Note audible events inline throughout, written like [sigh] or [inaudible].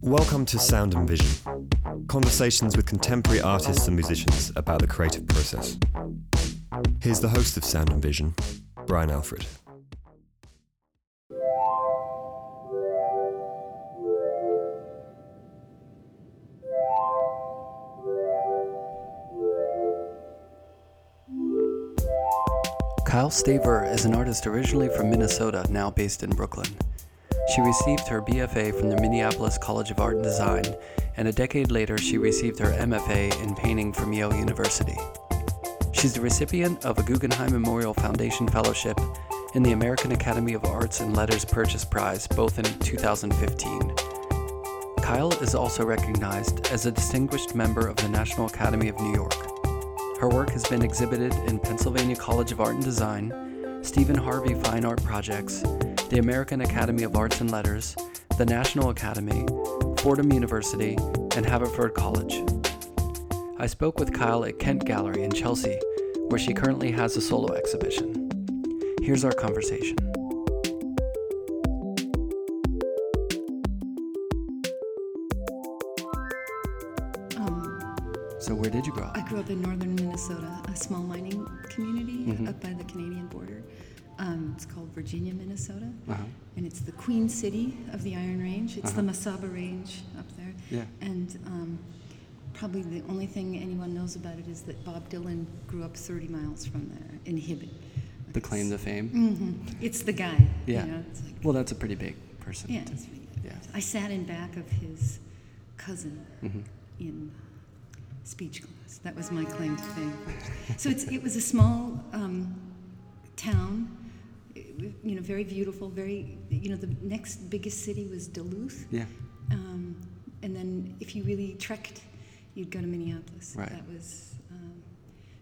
Welcome to Sound and Vision conversations with contemporary artists and musicians about the creative process. Here's the host of Sound and Vision, Brian Alfred. Kyle Staver is an artist originally from Minnesota, now based in Brooklyn. She received her BFA from the Minneapolis College of Art and Design, and a decade later, she received her MFA in painting from Yale University. She's the recipient of a Guggenheim Memorial Foundation Fellowship and the American Academy of Arts and Letters Purchase Prize, both in 2015. Kyle is also recognized as a distinguished member of the National Academy of New York. Her work has been exhibited in Pennsylvania College of Art and Design, Stephen Harvey Fine Art Projects, the American Academy of Arts and Letters, the National Academy, Fordham University, and Haverford College. I spoke with Kyle at Kent Gallery in Chelsea, where she currently has a solo exhibition. Here's our conversation. Did you grow up? I grew up in northern Minnesota, a small mining community Mhm. up by the Canadian border. Um, it's called Virginia, Minnesota, Uh-huh. and it's the Queen City of the Iron Range. It's Uh-huh. the Mesabi Range up there. Yeah. And um, probably the only thing anyone knows about it is that Bob Dylan grew up 30 miles from there in Hibbing. The claim to fame? hmm It's the guy. you Yeah. know, it's like- Well, that's a pretty big person. yeah, to- yeah. I sat in back of his cousin Mhm. in speech class. That was my claim to fame. So it's, it was a small um, town, you know, very beautiful, very, you know, the next biggest city was Duluth. Yeah. Um, and then if you really trekked, you'd go to Minneapolis. Right. That was, um,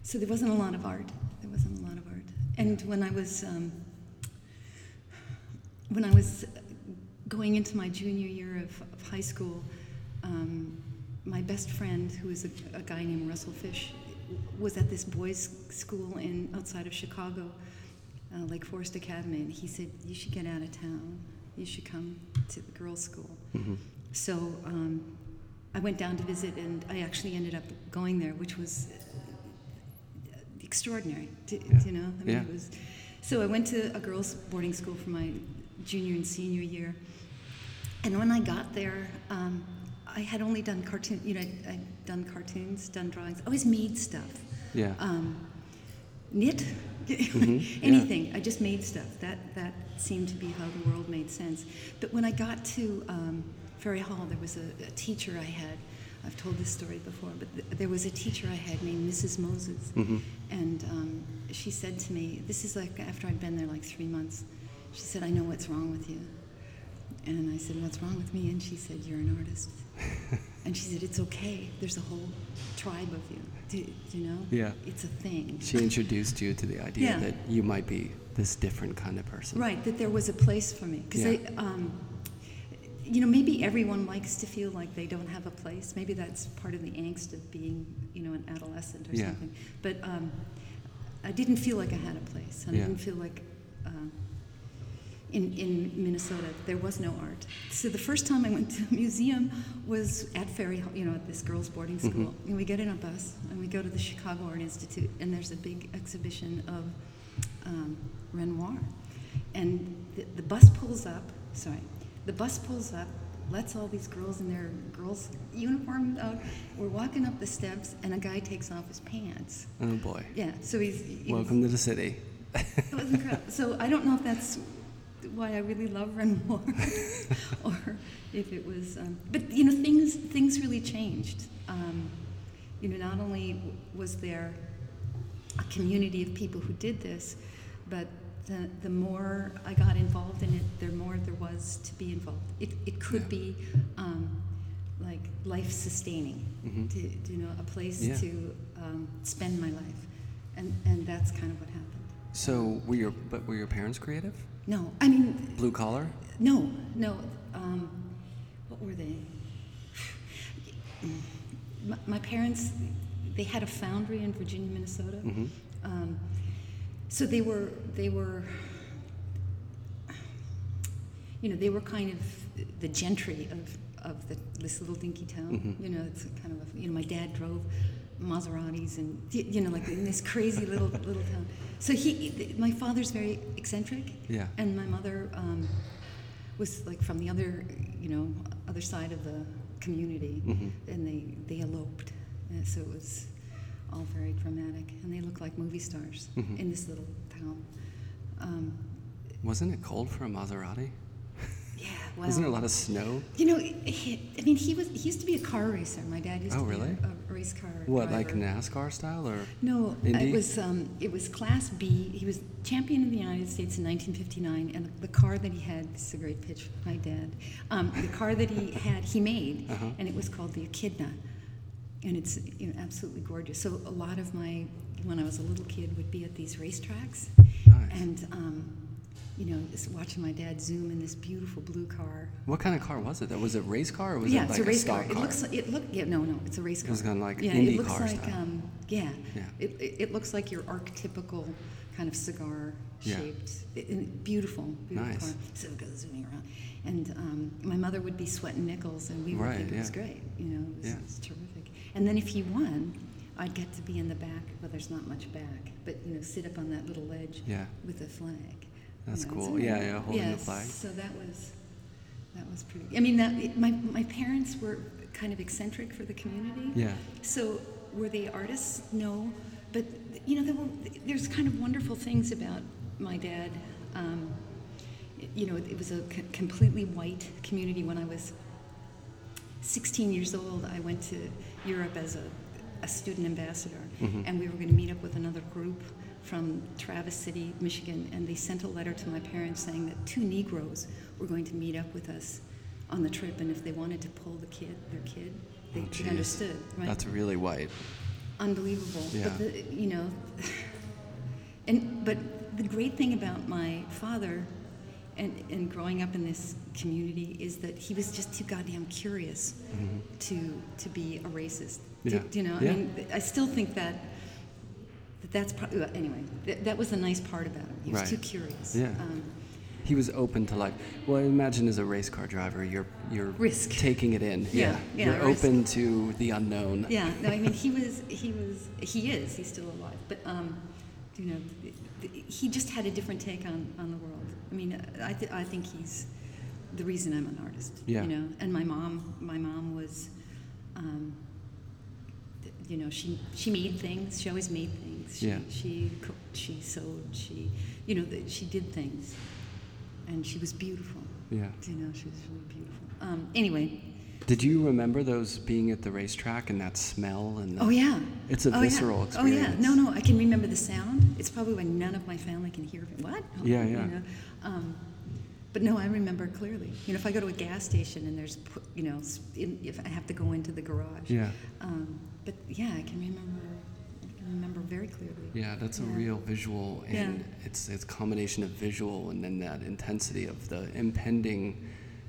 so there wasn't a lot of art. There wasn't a lot of art. And when I was, um, when I was going into my junior year of, of high school, um, my best friend, who is a, a guy named Russell Fish, was at this boys' school in outside of Chicago, uh, Lake Forest Academy, and he said, "You should get out of town. You should come to the girls' school." Mhm. So um, I went down to visit, and I actually ended up going there, which was extraordinary. To, Yeah. You know, I mean, Yeah. it was. So I went to a girls' boarding school for my junior and senior year, and when I got there, um, I had only done cartoon. You know, I'd, I'd done cartoons, done drawings. I always made stuff. Yeah. Um, knit, Mhm, [laughs] yeah. anything. I just made stuff. That that seemed to be how the world made sense. But when I got to um, Ferry Hall, there was a, a teacher I had. I've told this story before, but th- there was a teacher I had named Mrs. Moses, Mhm. and um, she said to me, "This is like after I'd been there like three months." She said, "I know what's wrong with you," and I said, "What's wrong with me?" And she said, "You're an artist." [laughs] and she said, "It's okay. There's a whole tribe of you. Do, you know? Yeah. It's a thing." She introduced you to the idea Yeah. that you might be this different kind of person. Right, that there was a place for me. Because, Yeah. um, you know, maybe everyone likes to feel like they don't have a place. Maybe that's part of the angst of being, you know, an adolescent or Yeah. something. But um, I didn't feel like I had a place. I didn't feel like uh, in, in Minnesota there was no art. So the first time I went to a museum was at Ferry, Hall, you know, at this girls' boarding Mm-hmm. school. And we get in a bus and we go to the Chicago Art Institute, and there's a big exhibition of um, Renoir. And the, the bus pulls up, sorry, the bus pulls up, lets all these girls in their girls' uniform out. We're walking up the steps, and a guy takes off his pants. Oh boy. Yeah, so he's. he was- Welcome to the city. it was incredible. So I don't know if that's why I really love Renoir, [laughs] or if it was. Um, but you know, things things really changed. Um, you know, not only was there a community of people who did this, but the, the more I got involved in it, the more there was to be involved. It, it could Yeah. be um, like life sustaining, Mhm. to, to, you know, a place Yeah. to um, spend my life, and and that's kind of what happened. So were your but were your parents creative? No, I mean, Blue collar? no, no. Um, what were they? My, my parents, they had a foundry in Virginia, Minnesota. Mhm. Um, so they were they were you know they were kind of the gentry of of the, this little dinky town. Mhm. You know, it's kind of a, you know my dad drove Maseratis and you know like in this crazy little little town. So he my father's very eccentric. Yeah. And my mother um, was like from the other you know other side of the community, Mhm. and they they eloped. And so it was all very dramatic, and they looked like movie stars Mhm. in this little town. Um, Wasn't it cold for a Maserati? Yeah, well, Wasn't there a lot of snow? You know, he, I mean, he was he used to be a car racer. My dad used Oh, to really? be a, a race car. What, like. NASCAR style or? No, Indy? it was um, it was Class B. He was champion of the United States in 1959, and the car that he had. This is a great pitch, for my dad. Um, the car that he had, he made, Uh-huh. and it was called the Echidna, and it's you know absolutely gorgeous. So a lot of my when I was a little kid would be at these racetracks, Nice. and um, you know just watching my dad zoom in this beautiful blue car. What kind of car was it? That was it a race car or was yeah, it like it's a race stock car. It looks like it look yeah no no it's a race car. It was kinda like yeah, Indy it looks car like style. um yeah Yeah. It, it, it looks like your archetypical kind of cigar Yeah. shaped it, beautiful beautiful Nice. car. So it goes zooming around, and um, my mother would be sweating nickels, and we would Right, think it was great. You know, it was, Yeah. it was terrific. And then if he won, I'd get to be in the back. Well, there's not much back, but you know, sit up on that little ledge Yeah. with the flag. You That's know, cool. Yeah, yeah, holding the yes, flag. So that was that was pretty. I mean, that my my parents were kind of eccentric for the community. Yeah. So were they artists? No, but you know, there were there's kind of wonderful things about my dad. Um, you know, it, was a c- completely white community when I was 16 years old. I went to Europe as a, a student ambassador, Mhm. and we were going to meet up with another group from Traverse City, Michigan, and they sent a letter to my parents saying that two Negroes were going to meet up with us on the trip, and if they wanted to pull the kid, their kid, they, Oh, they understood. Right? That's really white. unbelievable. Yeah. But the, you know, [laughs] and but the great thing about my father, and and growing up in this community is that he was just too goddamn curious to to be a racist. Do- Mm-hmm. Yeah. You know? Yeah. I mean, I still think that. That That's probably anyway. That, that was the nice part about him. He was Right. too curious. Yeah. Um, He was open to life. well, imagine as a race car driver, you're you're Risk. taking it in. Yeah, yeah, you're risk. open to the unknown. Yeah, no, I mean [laughs] he was he was he is he's still alive, but um, you know, th- th- he just had a different take on, on the world. I mean, I th- I think he's the reason I'm an artist. Yeah. You know, and my mom my mom was, um, you know, she she made things. She always made things. She, Yeah. She cooked. She sewed. She, you know, she did things, and she was beautiful. Yeah. You know, she was really beautiful. Um, anyway, Did you remember those being at the racetrack and that smell and? The, Oh yeah. It's a oh, visceral yeah. experience. Oh yeah. No, no, I can remember the sound. It's probably why none of my family can hear it. What? Yeah, You yeah. know? Um, but no, I remember clearly. You know, if I go to a gas station and there's, you know, if I have to go into the garage. Yeah. Um, but yeah, I can remember. Remember very clearly. Yeah, that's a Yeah. real visual, and Yeah. it's it's combination of visual and then that intensity of the impending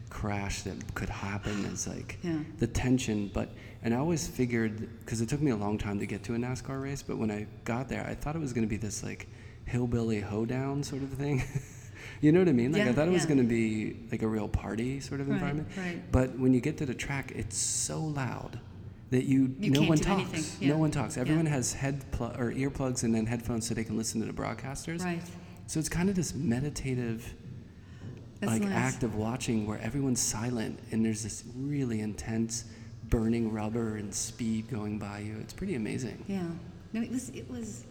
crash that could happen is like Yeah. the tension. But and I always figured because it took me a long time to get to a NASCAR race, but when I got there, I thought it was going to be this like hillbilly hoedown sort of thing. [laughs] you know what I mean? Like I thought it was going to be like a real party sort of Right, environment. right. But when you get to the track, it's so loud that you, You no one talks. yeah. No one talks. Yeah. Everyone has head pl- or earplugs and then headphones so they can listen to the broadcasters. Right. So it's kind of this meditative That's like nice. act of watching where everyone's silent and there's this really intense burning rubber and speed going by you. It's pretty amazing. Yeah. No, it was. It was.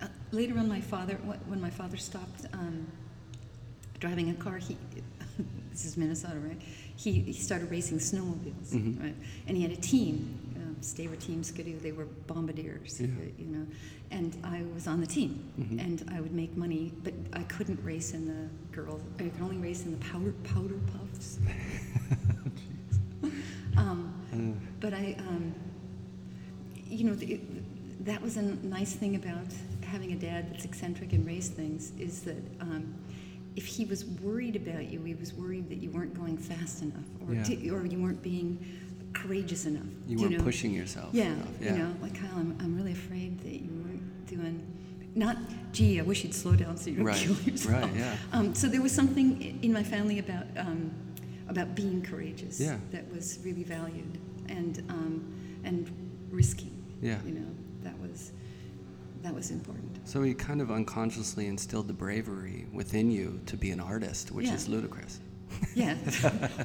Uh, later on, my father, when my father stopped um, driving a car, he. [laughs] this is Minnesota, right? He, he started racing snowmobiles, Mhm. right? And he had a team, Staver Team Ski-Doo. They were bombardiers, Yeah. you know. And I was on the team, Mhm. and I would make money, but I couldn't race in the girls. I could only race in the powder powder puffs. [laughs] [laughs] um, Uh, but I, um, you know, it, that was a nice thing about having a dad that's eccentric and race things is that um, if he was worried about you, he was worried that you weren't going fast enough, or Yeah. or you weren't being courageous enough. you weren't know? pushing yourself. Yeah, enough. you know, like Kyle, I'm, I'm really afraid that you weren't doing not, gee, I wish you'd slow down so you don't Right, kill yourself. right, yeah. Um, so there was something in my family about um, about being courageous Yeah. that was really valued and um, and risky. Yeah. You know, that was that was important. So he kind of unconsciously instilled the bravery within you to be an artist, which Yeah. is ludicrous. [laughs] Yeah.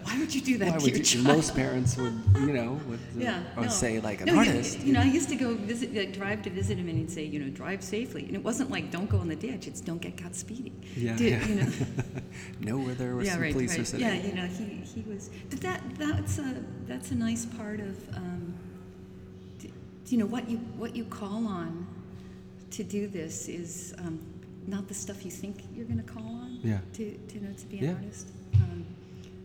Why would you do that Why to would your you, child? most parents would, you know, would, [laughs] yeah, or no. say like an No, you- artist. You, know, I used to go visit, like, drive to visit him, and he'd say, you know, drive safely. And it wasn't like don't go in the ditch; it's don't get caught speeding. Yeah, Do- yeah. You know. [laughs] know where there were yeah, some right, police right. are sitting. Yeah, you know, he, he was. But that that's a that's a nice part of, um, d- you know, what you what you call on to do this is um, not the stuff you think you're going to call on. Yeah. To to know to be an Yeah. artist. Um,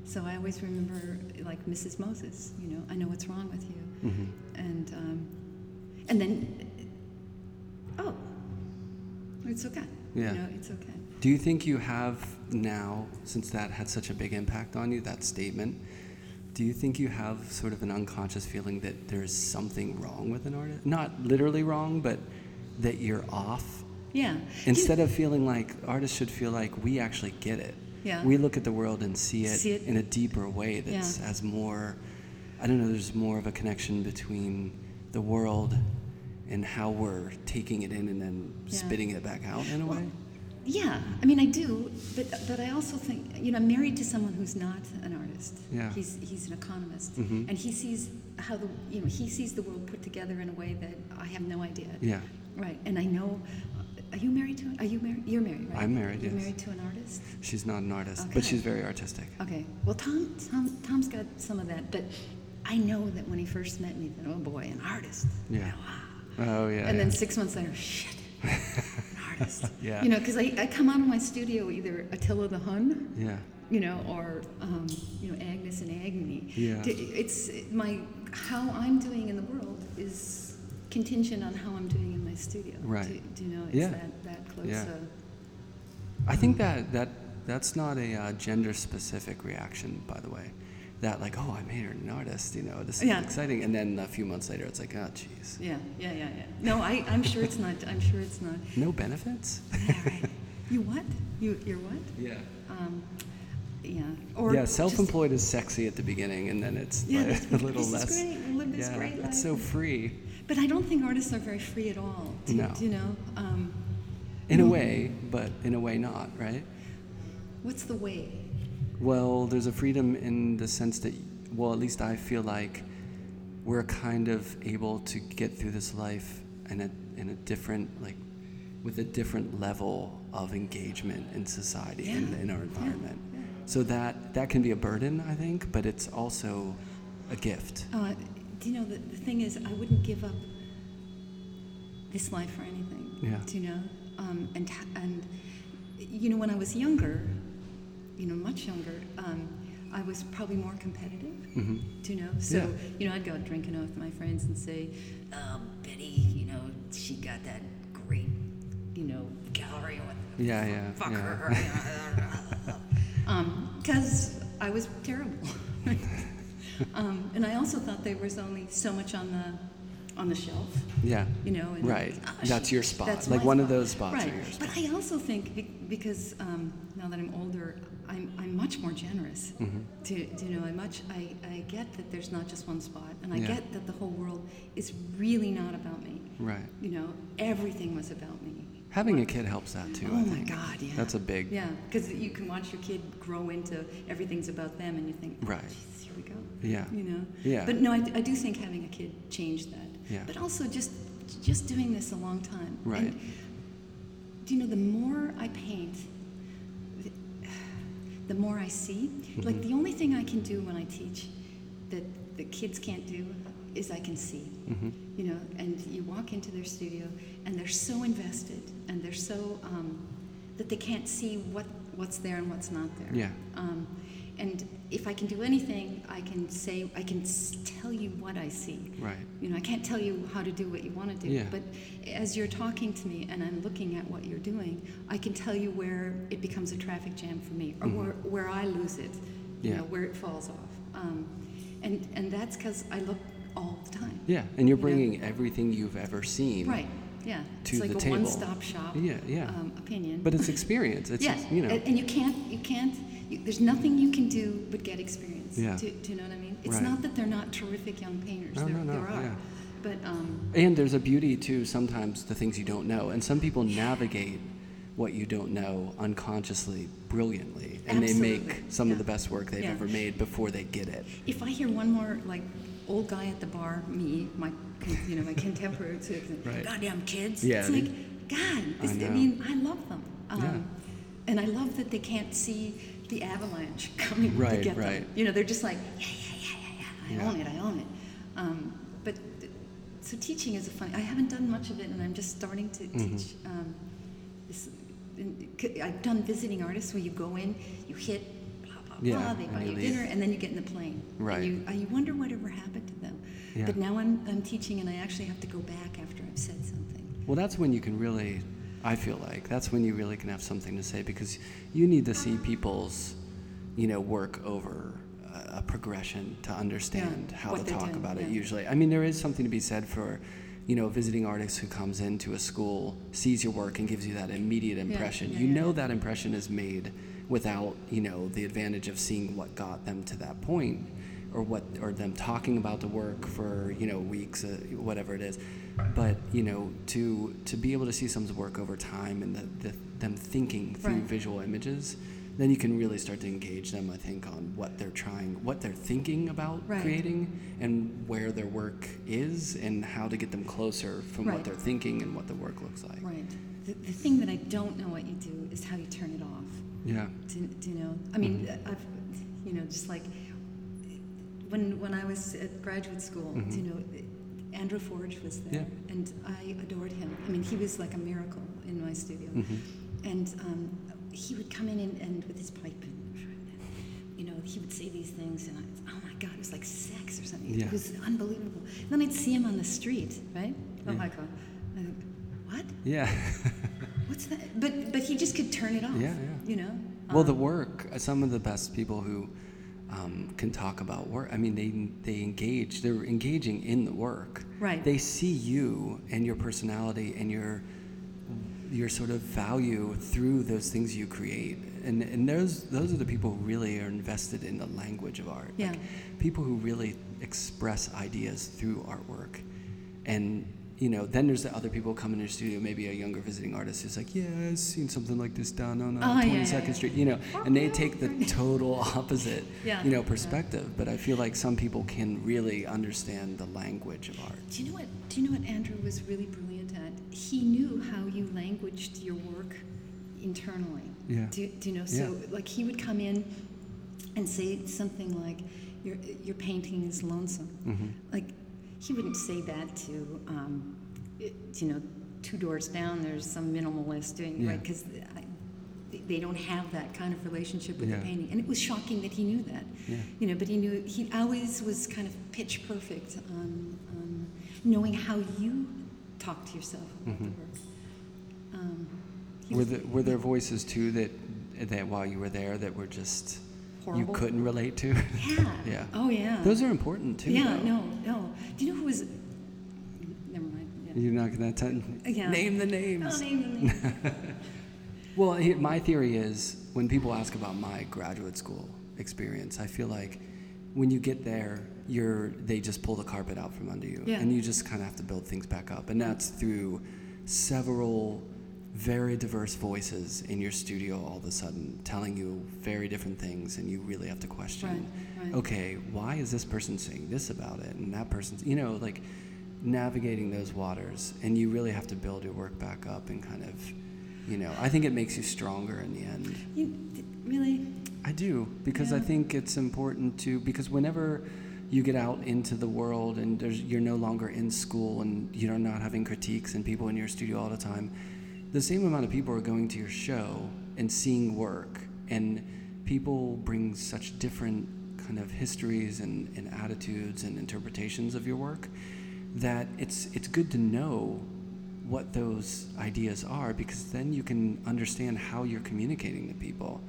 so I always remember like Mrs. Moses. You know, I know what's wrong with you, Mhm. and um, and then oh, it's okay. Yeah. You know, it's okay. Do you think you have now, since that had such a big impact on you, that statement, do you think you have sort of an unconscious feeling that there's something wrong with an artist? Not literally wrong, but that you're off? Yeah. You- Instead of feeling like artists should feel like we actually get it. Yeah. We look at the world and see it, See it. in a deeper way that Yeah. has more, I don't know, there's more of a connection between the world and how we're taking it in and then Yeah. spitting it back out in a Well, way. Yeah, I mean, I do, but but I also think you know I'm married to someone who's not an artist. Yeah. He's he's an economist, Mhm. and he sees how the you know he sees the world put together in a way that I have no idea. Yeah. Right, and I know. Are you married to? Are you married? You're married, right? I'm married, You're yes. married to an artist. She's not an artist, Okay. but she's very artistic. Okay. Well, Tom, Tom, Tom's got some of that, but I know that when he first met me, that oh boy, an artist. Yeah. Wow. Oh yeah. and then six months later, shit, an [laughs] artist. Yeah. You know, because I, I come out of my studio either Attila the Hun, yeah. you know, or um, you know Agnes and Agni. Yeah. It's my how I'm doing in the world is contingent on how I'm doing in my studio. Right. Do, do you know? It's Yeah. that that close. Yeah. Uh, I think that that that's not a uh, gender specific reaction, by the way. That like, oh, I made her an artist, you know, this is Yeah. exciting, and then a few months later, it's like, oh, jeez, yeah, yeah, yeah, yeah. No, I, I'm sure it's not. I'm sure it's not. no benefits. [laughs] Yeah, right. You what? You you're what? yeah. Um, yeah. Or yeah, self-employed is sexy at the beginning, and then it's Yeah, like [laughs] a little this is less. great, live this yeah, great it's so free But I don't think artists are very free at all. No. you know? Um, in a way, but in a way not, right? what's the way? Well, there's a freedom in the sense that, well, at least I feel like we're kind of able to get through this life in a, in a different, like, with a different level of engagement in society and in our yeah, environment. yeah. So that that can be a burden, I think, but it's also a gift. Uh, do you know, the, the thing is, I wouldn't give up this life for anything. Yeah. Do you know? Um, and, and, you know, when I was younger, you know, much younger, um, I was probably more competitive. Mm-hmm. Do you know? So, Yeah. you know, I'd go out drinking with my friends and say, oh, Betty, you know, she got that great, you know, gallery. The Yeah, yeah, fuck yeah. [laughs] her. Because I was terrible. [laughs] um, and I also thought there was only so much on the, on the shelf. Yeah. You know, and, Right. "Ah, That's your spot. that's Like one of those spots are Right. spot. But I also think be- because um, now that I'm older, I'm, I'm much more generous. Mm-hmm. Do, do you know? I much I, I get that there's not just one spot, and I Yeah. get that the whole world is really not about me. Right. You know, everything was about me. Having a kid helps that too. oh my. God! Yeah. That's a big. Yeah, because you can watch your kid grow into everything's about them, and you think, Right. "Jeez, here we go. Yeah. You know. Yeah. But no, I, I do think having a kid changed that. Yeah. But also just just doing this a long time. Right. And do you know the more I paint, the, the more I see. Like Mhm. the only thing I can do when I teach that the kids can't do is I can see. Mm-hmm. You know, and you walk into their studio and they're so invested and they're so um, that they can't see what what's there and what's not there. Yeah. Um, and if I can do anything, I can say I can tell you what I see. Right. You know, I can't tell you how to do what you want to do, Yeah. but as you're talking to me and I'm looking at what you're doing, I can tell you where it becomes a traffic jam for me, or Mhm. where, where I lose it, you Yeah. know, where it falls off. Um, and and that's because I look all the time. Yeah, and you're You know? bringing everything you've ever seen Right. yeah. to it's like the a table. one-stop shop. Yeah, yeah. Um, opinion. But it's experience. It's [laughs] yeah, you know. and you can't, you can't. You, there's nothing you can do but get experience. Yeah. Do, do you know what I mean? It's Right. not that they're not terrific young painters. No, there, no, no, there are. yeah. But um, And there's a beauty to sometimes the things you don't know. And some people navigate what you don't know unconsciously brilliantly. And they make Absolutely. some of the best work they've Yeah. ever made before they get it. if I hear one more like old guy at the bar, me, my, you know, my contemporary, say, Right. goddamn kids. Yeah, It's like, God, I this, I, know. mean, I love them. Um, Yeah. And I love that they can't see the avalanche [laughs] coming Right, to get right. them. You know, they're just like, yeah, yeah, yeah, yeah, yeah. I Yeah. own it, I own it. Um, but th- so teaching is a fun. I haven't done much of it, and I'm just starting to Mm-hmm. teach. Um, this, I've done visiting artists where you go in, you hit, blah blah Yeah, blah. They buy you leave. dinner, and then you get in the plane. Right. And you, you wonder whatever happened to them. Yeah. But now I'm, I'm teaching, and I actually have to go back after I've said something. Well, that's when you can really, I feel like, that's when you really can have something to say because you need to see people's, you know, work over a, progression to understand how to talk about it usually. I mean, there is something to be said for, you know, a visiting artist who comes into a school, sees your work, and gives you that immediate impression. yeah, you know yeah. that impression is made without, you know, the advantage of seeing what got them to that point or what or them talking about the work for you know weeks uh, whatever it is but you know to to be able to see someone's work over time and the, the, them thinking through Right. visual images then you can really start to engage them i think on what they're trying what they're thinking about Right. creating and where their work is and how to get them closer from what they're thinking and what the work looks like Right. The, the thing that I don't know what you do is how you turn it off. yeah Do, do you know? I mean, Mm-hmm. I've, you know, just like when when I was at graduate school, Mhm. you know, Andrew Forge was there, Yeah. and I adored him. I mean, he was like a miracle in my studio, Mhm. and um, he would come in and, and with his pipe, and you know, he would say these things, and I, oh my God, it was like sex or something. Yeah. It was unbelievable. then I'd see him on the street, right? Oh Yeah. my God. I think, what? yeah [laughs] What's that? But but he just could turn it off. Yeah, yeah. You know. Well, the Um, work. uh, Some of the best people who um, can talk about work. I mean, they they engage. They're engaging in the work. Right. They see you and your personality and your your sort of value through those things you create. And and those those are the people who really are invested in the language of art. Yeah. Like, people who really express ideas through artwork. And you know, then there's the other people coming come in your studio, maybe a younger visiting artist who's like, yeah, I've seen something like this down on uh, Oh, 22nd yeah, yeah. Street, you know, and they take the [laughs] total opposite, Yeah. you know, perspective. But I feel like some people can really understand the language of art. Do you know what? Do you know what Andrew was really brilliant at? He knew how you languaged your work internally. Yeah. Do, do you know? So like he would come in and say something like, "Your your painting is lonesome." Mhm. Like he wouldn't say that to, um, it- you know, two doors down. There's some minimalist doing Yeah. right because. They don't have that kind of relationship with Yeah. the painting, and it was shocking that he knew that. Yeah. You know, but he knew he always was kind of pitch perfect on, on knowing how you talk to yourself about the Mhm. work. Um, Were, the, were there voices too that that while you were there that were just Horrible? you couldn't relate to? Yeah. [laughs] Yeah. Oh yeah. Those are important too. Yeah. though. No. No. Do you know who was? Never mind. Yeah. You're not gonna t- Yeah. name the names. name the name. [laughs] Well, my theory is when people ask about my graduate school experience, I feel like when you get there, you're they just pull the carpet out from under you, Yeah. and you just kind of have to build things back up, and that's through several very diverse voices in your studio all of a sudden telling you very different things and you really have to question Right, right. okay why is this person saying this about it and that person's you know like navigating those waters and you really have to build your work back up and kind of you know i think it makes you stronger in the end You, really? i do because i think it's important to because whenever you get out into the world and there's, you're no longer in school and you're not having critiques and people in your studio all the time the same amount of people are going to your show and seeing work and people bring such different kind of histories and, and attitudes and interpretations of your work that it's it's good to know what those ideas are because then you can understand how you're communicating to people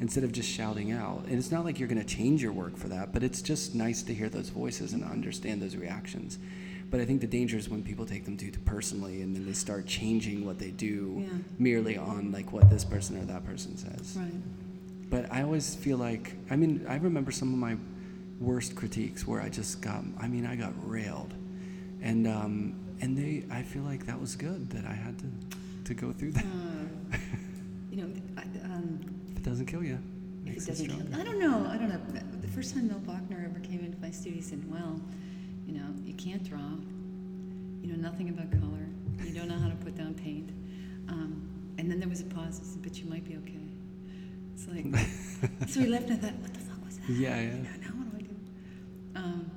instead of just shouting out. And it's not like you're going to change your work for that, but it's just nice to hear those voices and understand those reactions. But I think the danger is when people take them too personally, and then they start changing what they do Yeah. merely on like what this person or that person says. Right. But I always feel like, I mean, I remember some of my worst critiques where I just got, I mean, I got railed, and um, and they, I feel like that was good that I had to to go through that. Uh, you know, I, um, if it doesn't kill you, if it doesn't kill. I don't know. I don't know. The first time Mel Bochner ever came into my studio, he said, "Well, you know, you can't draw. You know nothing about color. You don't know how to put down paint." Um, and then there was a pause. He said, "But you might be okay." It's like, [laughs] so we left, and I thought, "What the fuck was that?" Yeah, yeah. Now, now what do I do? Um,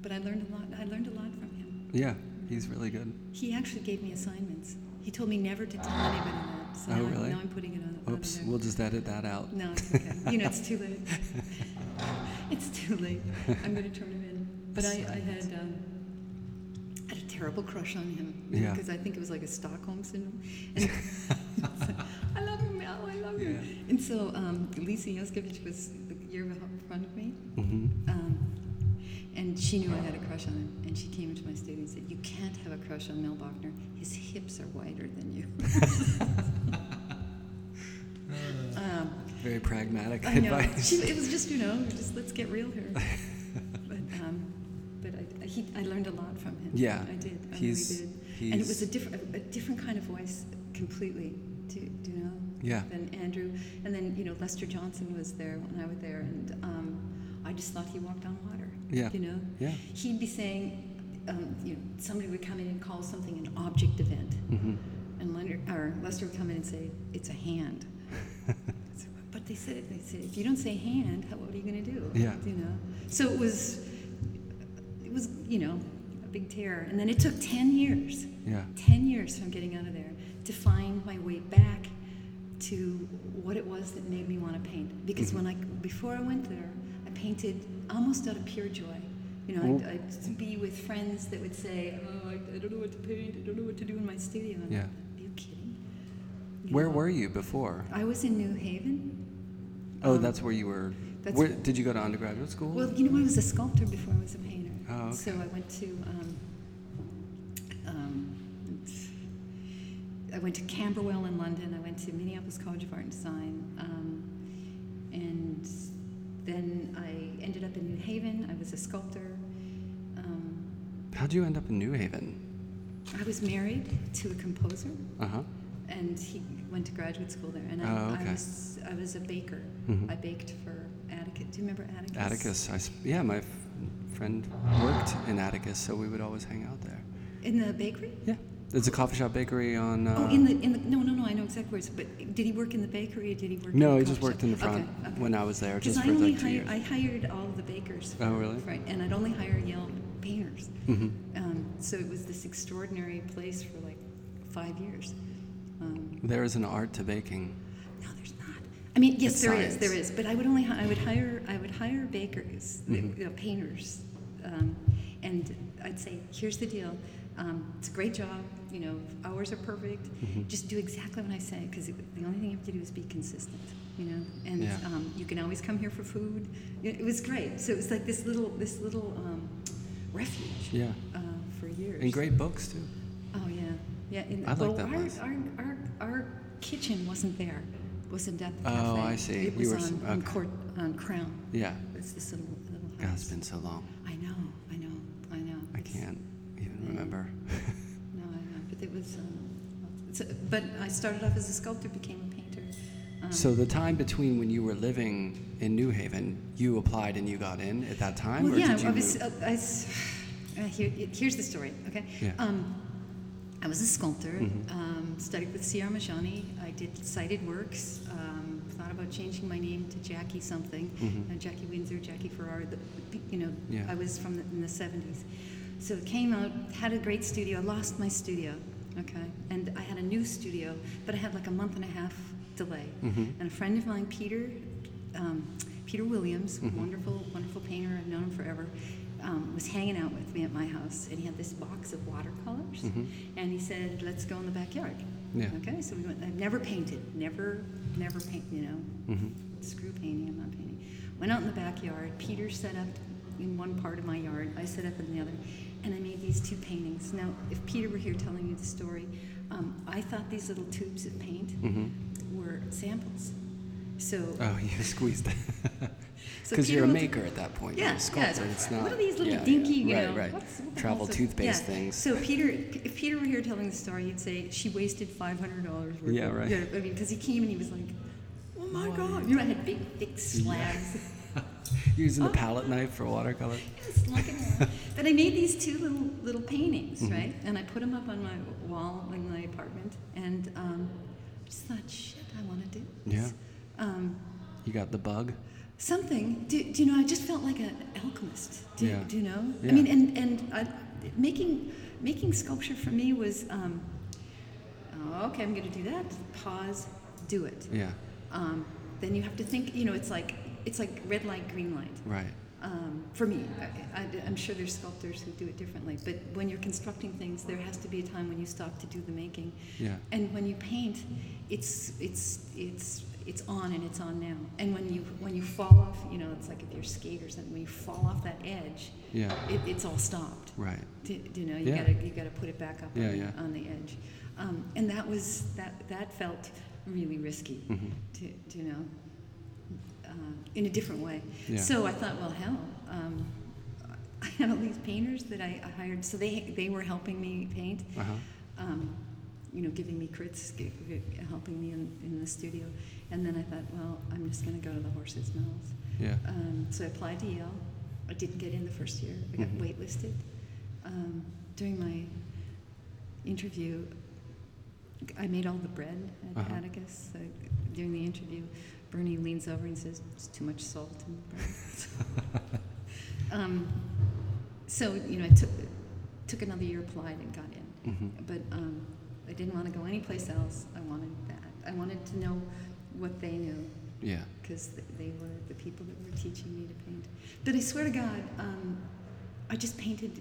but I learned a lot. I learned a lot from him. Yeah, he's really good. He actually gave me assignments. He told me never to tell anybody that. So Oh, now, really? now I'm putting it on. Oops, we'll just edit that out. No, it's okay. you know, it's [laughs] too late. [laughs] it's too late. I'm going to turn in. But I, I had, um, I had a terrible crush on him. Yeah. Because I think it was like a Stockholm syndrome. And [laughs] I love him, Mel. I love him. Yeah. And so um, Lisa Yuskavage was the year in front of me. hmm Um, and she knew I had a crush on him. And she came into my studio and said, You can't have a crush on Mel Bochner. His hips are wider than you. [laughs] [laughs] um, Very pragmatic I know. advice. She, it was just, you know, just let's get real here. I, I- he, I learned a lot from him. Yeah, I did. I he's- really did. And it was a different, a, a different kind of voice completely. Do, do you know? Yeah. Than Andrew. And then, you know, Lester Johnson was there when I was there, and um, I just thought he walked on water. Yeah. You know? Yeah. He'd be saying, um, you know, somebody would come in and call something an object event. hmm And Leonard, or Lester would come in and say, "It's a hand." [laughs] but they said, it. they said, if you don't say hand, how, what are you going to do? Yeah. You know. So it was, it was, you know, a big tear. And then it took ten years, Yeah. ten years from getting out of there to find my way back to what it was that made me want to paint. Because Mhm. when I, before I went there, I painted almost out of pure joy. You know, Well- I'd, I'd be with friends that would say, "Oh, I, I don't know what to paint. I don't know what to do in my studio." And Yeah. Are you kidding? You Where know, were you before? I was in New Haven. Oh, Um, that's where you were. that's- Where, did you go to undergraduate school? Well, you know, I was a sculptor before I was a painter. Oh, okay. So I went to, um, um, I went to Camberwell in London. I went to Minneapolis College of Art and Design, um, and then I ended up in New Haven. I was a sculptor. Um, How'd you end up in New Haven? I was married to a composer, Uh huh. and he went to graduate school there. And I, Oh, okay. I was I was a baker. Mhm. I baked for Atticus. Do you remember Atticus? Atticus. I, yeah, my friend worked in Atticus, so we would always hang out there. In the bakery? Yeah. There's a coffee shop bakery on. Uh, oh, in the in the no no no I know exactly where. It's, but did he work in the bakery or did he work? No, he just worked shop? in the front Okay, okay. when I was there, just I for like two hired, years. I hired all the bakers. For, Oh, really? Right, and I'd only hire Yale painters. Mm-hmm. Um, so it was this extraordinary place for like five years. Um, There is an art to baking. no, there's not. I mean, yes, It's there is, science. there is. But I would only, I would hire, I would hire bakers, Mhm. you know, painters, um, and I'd say, here's the deal. Um, it's a great job. You know, hours are perfect. Mhm. Just do exactly what I say, because the only thing you have to do is be consistent. You know, and Yeah. um, you can always come here for food. It, was great. So it was like this little, this little um, refuge Yeah. uh, for years. And great books too. Oh yeah, yeah. In, I like well, that our, place. our, our, our kitchen wasn't there. It wasn't at the cafe. Oh, cafe. I see. It was were on, s- on. Court on Crown. Yeah. It's this little little God, it's been so long. I know, I know, I know. I It's- can't even yeah. remember. [laughs] No, I know. But it was. Um, so, but I started off as a sculptor, became a painter. Um, so the time between when you were living in New Haven, you applied and you got in at that time, Well, or yeah, did you I was. Uh, I uh, here, here's the story. Okay. Yeah. Um, I was a sculptor. Mhm. Um, studied with Siah Armajani. I did sighted works. Um, thought about changing my name to Jackie something. Mhm. Uh, Jackie Winsor, Jackie Ferrara. The, you know, Yeah. I was from the, in the 70s. So it came out. Had a great studio. I lost my studio. Okay. And I had a new studio, but I had like a month and a half delay. Mhm. And a friend of mine, Peter, um, Peter Williams, Mhm. wonderful, wonderful painter. I've known him forever. Um, was hanging out with me at my house, and he had this box of watercolors, Mhm. and he said, "Let's go in the backyard." Yeah. Okay, so we went. I've never painted, never, never paint. You know, Mhm. screw painting. I'm not painting. Went out in the backyard. Peter set up in one part of my yard. I set up in the other, and I made these two paintings. Now, if Peter were here telling you the story, um, I thought these little tubes of paint Mm-hmm. were samples. So, Oh, [laughs] you squeezed it. [laughs] Because Peter you're a maker at that point. Yeah, You're a sculptor. yeah. It's not. What are these little yeah, dinky, yeah. you right, know? Right, what Travel toothpaste things. So Peter, if Peter were here telling the story, he'd say she wasted five hundred dollars. Yeah, right. Yeah, I mean, because he came and he was like, "Oh my god!" You know, I had big, thick slabs. [laughs] Using the Oh. palette knife for watercolor. Just looking around. But I made these two little little paintings, Mhm. right? And I put them up on my wall in my apartment, and um, just thought, shit, I want to do this. Yeah. Um, You got the bug. something. Do, do you know? I just felt like an alchemist. Do, Yeah. do you know? Yeah. I mean, and and I, making making sculpture for me was, um, oh, okay, I'm going to do that. Pause, do it. Yeah. Um, then you have to think. You know, it's like it's like red light, green light. Right. Um, for me, I, am sure there's sculptors who do it differently, but when you're constructing things, there has to be a time when you stop to do the making. Yeah. And when you paint, it's it's it's it's on and it's on now. And when you when you fall off, you know, it's like if you're a skate or something, when you fall off that edge, Yeah. it, it's all stopped. Right. Do, do you know? You Yeah. gotta you gotta put it back up Yeah, on, yeah. on the edge. Um, and that was that that felt really risky. Mhm. To, to you know, uh, in a different way. Yeah. So I thought, well, hell, um, [laughs] I had all these painters that I, I hired. So they they were helping me paint. Uh huh. Um, you know, giving me crits, helping me in, in the studio. And then I thought, well, I'm just going to go to the horse's mouth. Yeah. Um, so I applied to Yale. I didn't get in the first year. I got Mhm. waitlisted. Um, during my interview, I made all the bread at Uh-huh. Atticus. So during the interview, Bernie leans over and says, "There's too much salt in the bread." um, so you know, I took took another year, applied, and got in. Mhm. But um, I didn't want to go anyplace else. I wanted that. I wanted to know what they knew Yeah. because they were the people that were teaching me to paint. But I swear to God, um, I just painted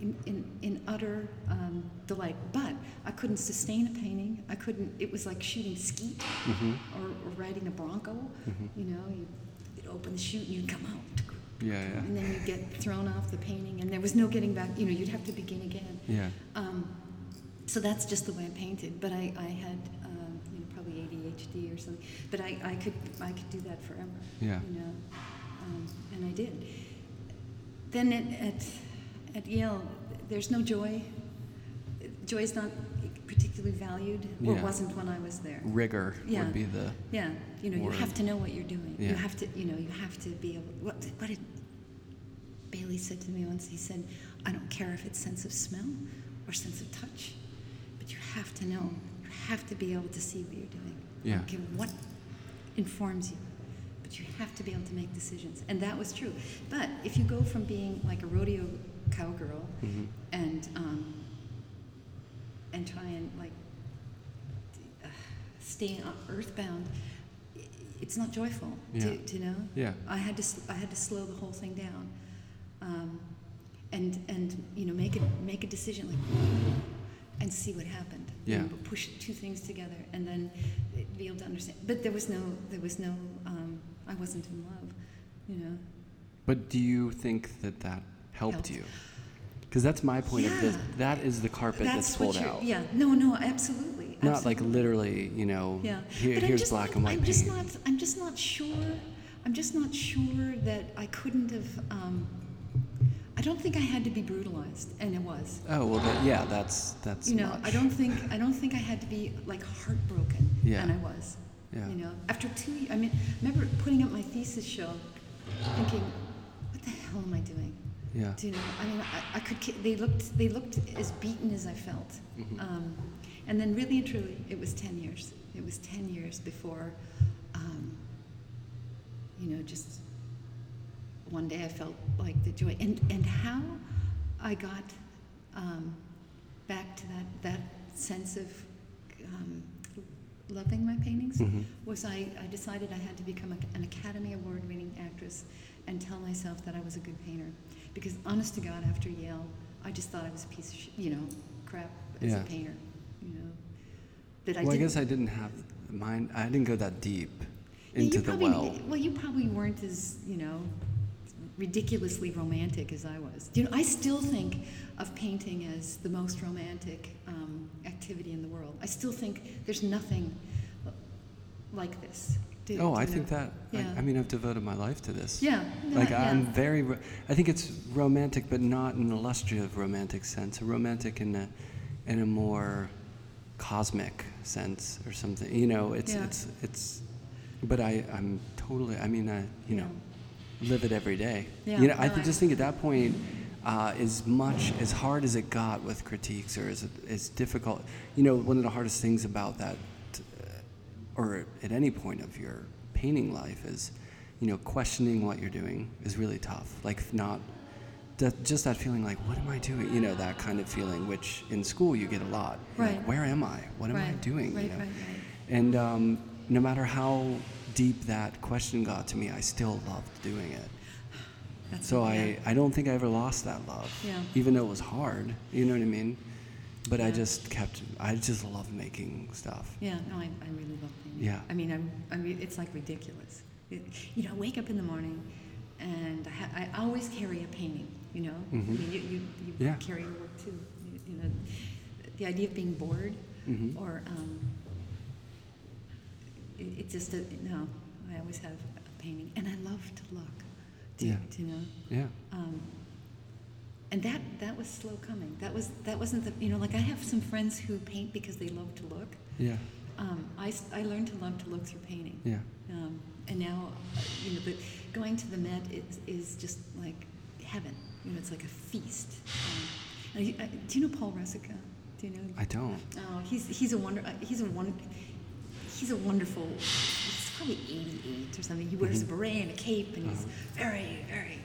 in, in, in utter um, delight. But I couldn't sustain a painting. I couldn't, it was like shooting skeet Mhm. or, or riding a bronco. Mhm. You know, you, you'd open the chute and you'd come out. Yeah. Yeah. And then you'd get thrown off the painting, and there was no getting back. You know, you'd have to begin again. Yeah. Um, so that's just the way I painted. But I, I had um, you know, probably ADHD or something. But I, I could I could do that forever. Yeah. You know, um, and I did. Then at, at at Yale, there's no joy. Joy is not particularly valued, or Yeah. wasn't when I was there. Rigor Yeah. would be the. Yeah, you know, Word. you have to know what you're doing. Yeah. You have to, you know, you have to be able. What, what did Bailey said to me once? He said, "I don't care if it's sense of smell or sense of touch, but you have to know. You have to be able to see what you're doing. Yeah. don't what informs you, but you have to be able to make decisions." And that was true. But if you go from being like a rodeo cowgirl Mhm. and um, and try and like uh, stay uh, earthbound, it's not joyful. Yeah. Do you know? Yeah. I had to I had to slow the whole thing down, um, and and you know make it make a decision like, and see what happened. You Yeah. push two things together and then be able to understand. But there was no there was no um, I wasn't in love, you know. But do you think that that helped, Helped. you? Because that's my point of this. That is the carpet that's, what pulled out. Yeah. No. No. Absolutely. Not like literally, you know. Yeah, Here, but I'm here's just black not, and white I'm just paint. not. I'm just not sure. I'm just not sure that I couldn't have. Um, I don't think I had to be brutalized, and it was. Oh well, that, yeah, that's that's You know, much. I don't think I don't think I had to be like heartbroken, Yeah. and I was. Yeah. You know, after two. I mean, I remember putting up my thesis show, thinking, "What the hell am I doing?" Yeah. Do you know? I mean, I, I could. They looked. They looked as beaten as I felt. Mhm. Um, and then, really and truly, it was ten years. It was ten years before, um, you know, just one day I felt like the joy, and and how I got um, back to that that sense of um, loving my paintings Mhm. was I, I decided I had to become a, an Academy Award winning actress and tell myself that I was a good painter. Because honest to God, after Yale, I just thought I was a piece of sh- you know, crap as Yeah. a painter, you know. That I well, I guess I didn't have mine. I didn't go that deep Yeah, into the probably, well. Well, you probably weren't as, you know, ridiculously romantic as I was. You know, I still think of painting as the most romantic um, activity in the world. I still think there's nothing like this. Do, oh, do I you think that. Yeah. I, I mean, I've devoted my life to this. Yeah. no, Like yeah. I'm very. I think it's romantic, but not in an illustrative romantic sense. A romantic in a, in a more cosmic sense or something. You know, it's Yeah. it's it's. But I I'm totally. I mean, I you know, live it every day. Yeah, You know, I no, th- I- just think at that point, uh, as much as hard as it got with critiques, or as as difficult. You know, one of the hardest things about that or at any point of your painting life is, you know, questioning what you're doing is really tough. Like not that, just that feeling like, what am I doing? You know, that kind of feeling, which in school you get a lot. You're like, Right. Where am I? What am I doing? right, you know? right, right. And um, no matter how deep that question got to me, I still loved doing it. [sighs] That's So. I, I don't think I ever lost that love, Yeah. even though it was hard. You know what I mean? But I just kept. I just love making stuff. Yeah, no, I, I really love painting. Yeah. I mean, I'm, I mean, it's like ridiculous. It, you know, I wake up in the morning, and I, ha- I always carry a painting. You know, I Mhm. mean, you, you, you Yeah. carry your work too. You, you know, the idea of being bored, mm-hmm. or um, it, it just uh, no. I always have a painting, and I love to look. To, Yeah. to know. Yeah. Um, and that that was slow coming. That was that wasn't the you know like I have some friends who paint because they love to look. Yeah. Um, I, I learned to love to look through painting. Yeah. Um, and now, you know, but going to the Met is, is just like heaven. You know, it's like a feast. Um, uh, do you know Paul Resika? Do you know? I don't. Oh, he's he's a wonder. Uh, he's a one. He's a wonderful. He's probably 88 or something. He wears Mhm. a beret and a cape, and he's Uh-huh. very, very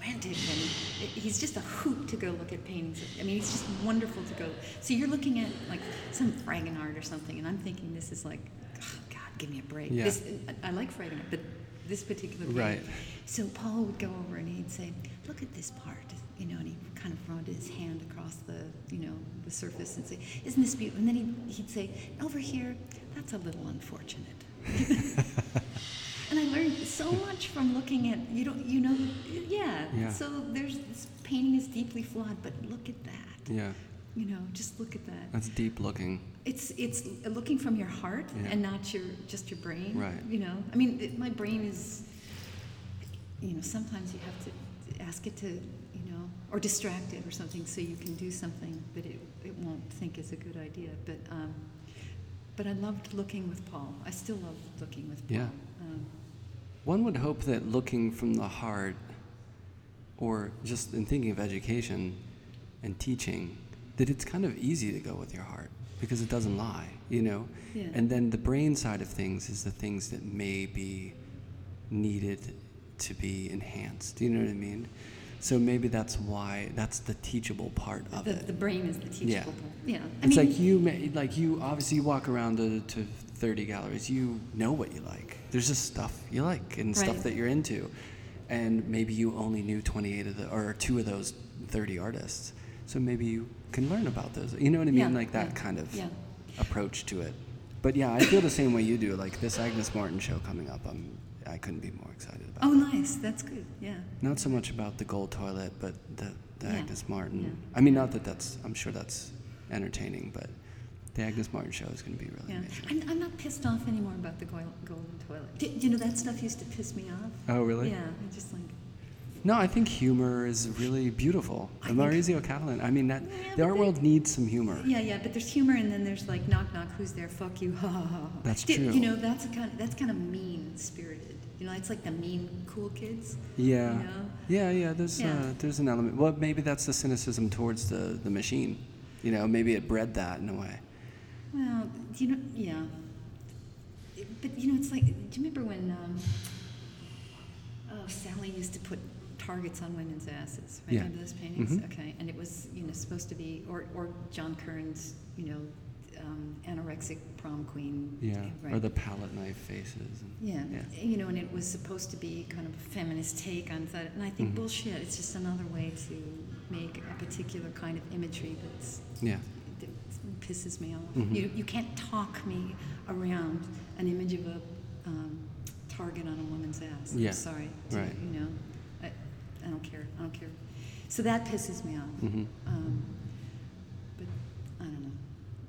romantic. And he's just a hoot to go look at paintings. I mean, it's just wonderful to go. So you're looking at like some Fragonard or something, and I'm thinking this is like, oh, God, give me a break. Yeah. This, I like Fragonard, but this particular painting. Right. So Paul would go over and he'd say, "Look at this part," you know, and he kind of rubbed his hand across the, you know, the surface and say, "Isn't this beautiful?" And then he'd, he'd say, "Over here, that's a little unfortunate." [laughs] [laughs] and I learned so much from looking at you don't you know yeah. Yeah. So there's this painting is deeply flawed, but look at that. Yeah. You know, just look at that. That's deep looking. It's it's looking from your heart Yeah. and not your just your brain. Right. You know, I mean, it, my brain is. You know, sometimes you have to ask it to, you know, or distract it or something so you can do something that it, it won't think is a good idea. But um, but I loved looking with Paul. I still love looking with Paul. Yeah. One would hope that looking from the heart, or just in thinking of education and teaching, that it's kind of easy to go with your heart because it doesn't lie, you know? Yeah. And then the brain side of things is the things that may be needed to be enhanced. Do you know what I mean? So maybe that's why that's the teachable part of the, it. the brain is the teachable Yeah. part. Yeah. I It's mean, like you, may, like you. Obviously, you walk around to, to 30 galleries. You know what you like. There's just stuff you like and stuff that you're into, and maybe you only knew 28 of the or two of those 30 artists. So maybe you can learn about those. You know what I mean? Yeah, like that kind of yeah. approach to it. But yeah, I feel the same way you do. Like this Agnes Martin show coming up, I'm I couldn't be more excited about. It. Oh, it. nice. That's good. Yeah. Not so much about the gold toilet, but the, the Yeah, Agnes Martin. I mean, not that that's, I'm sure that's entertaining, but the Agnes Martin show is going to be really Yeah, amazing. I'm, I'm not pissed off anymore about the golden toilet. D- you know that stuff used to piss me off. Oh, really? Yeah, I just like. No, I think humor is really beautiful. I Maurizio Cattelan, I mean, that Yeah, the art they- world needs some humor. Yeah, yeah, but there's humor, and then there's like knock knock, who's there? Fuck you, ha ha ha. ha. That's D- true. You know, that's a kind. of, that's kind of mean spirited. You know, it's like the mean cool kids. Yeah. You know? Yeah, yeah, there's, Yeah. Uh, there's an element. Well, maybe that's the cynicism towards the, the machine. You know, maybe it bred that in a way. Well, you know, yeah. But you know, it's like, do you remember when? Um, oh, Salle used to put targets on women's asses. Right? Yeah. Remember those paintings? Mhm. Okay, and it was you know supposed to be, or or John Currin's, you know, um, anorexic prom queen. Yeah. Right. Or the palette knife faces. And, Yeah. Yeah. you know, and it was supposed to be kind of a feminist take on that, and I think Mhm. bullshit. It's just another way to make a particular kind of imagery that's Yeah. Pisses me off. Mhm. You, you can't talk me around an image of a um, target on a woman's ass. I'm Yeah, sorry. to- right. You know, I, I don't care. I don't care. So that pisses me off. Mhm. Um, but I don't know.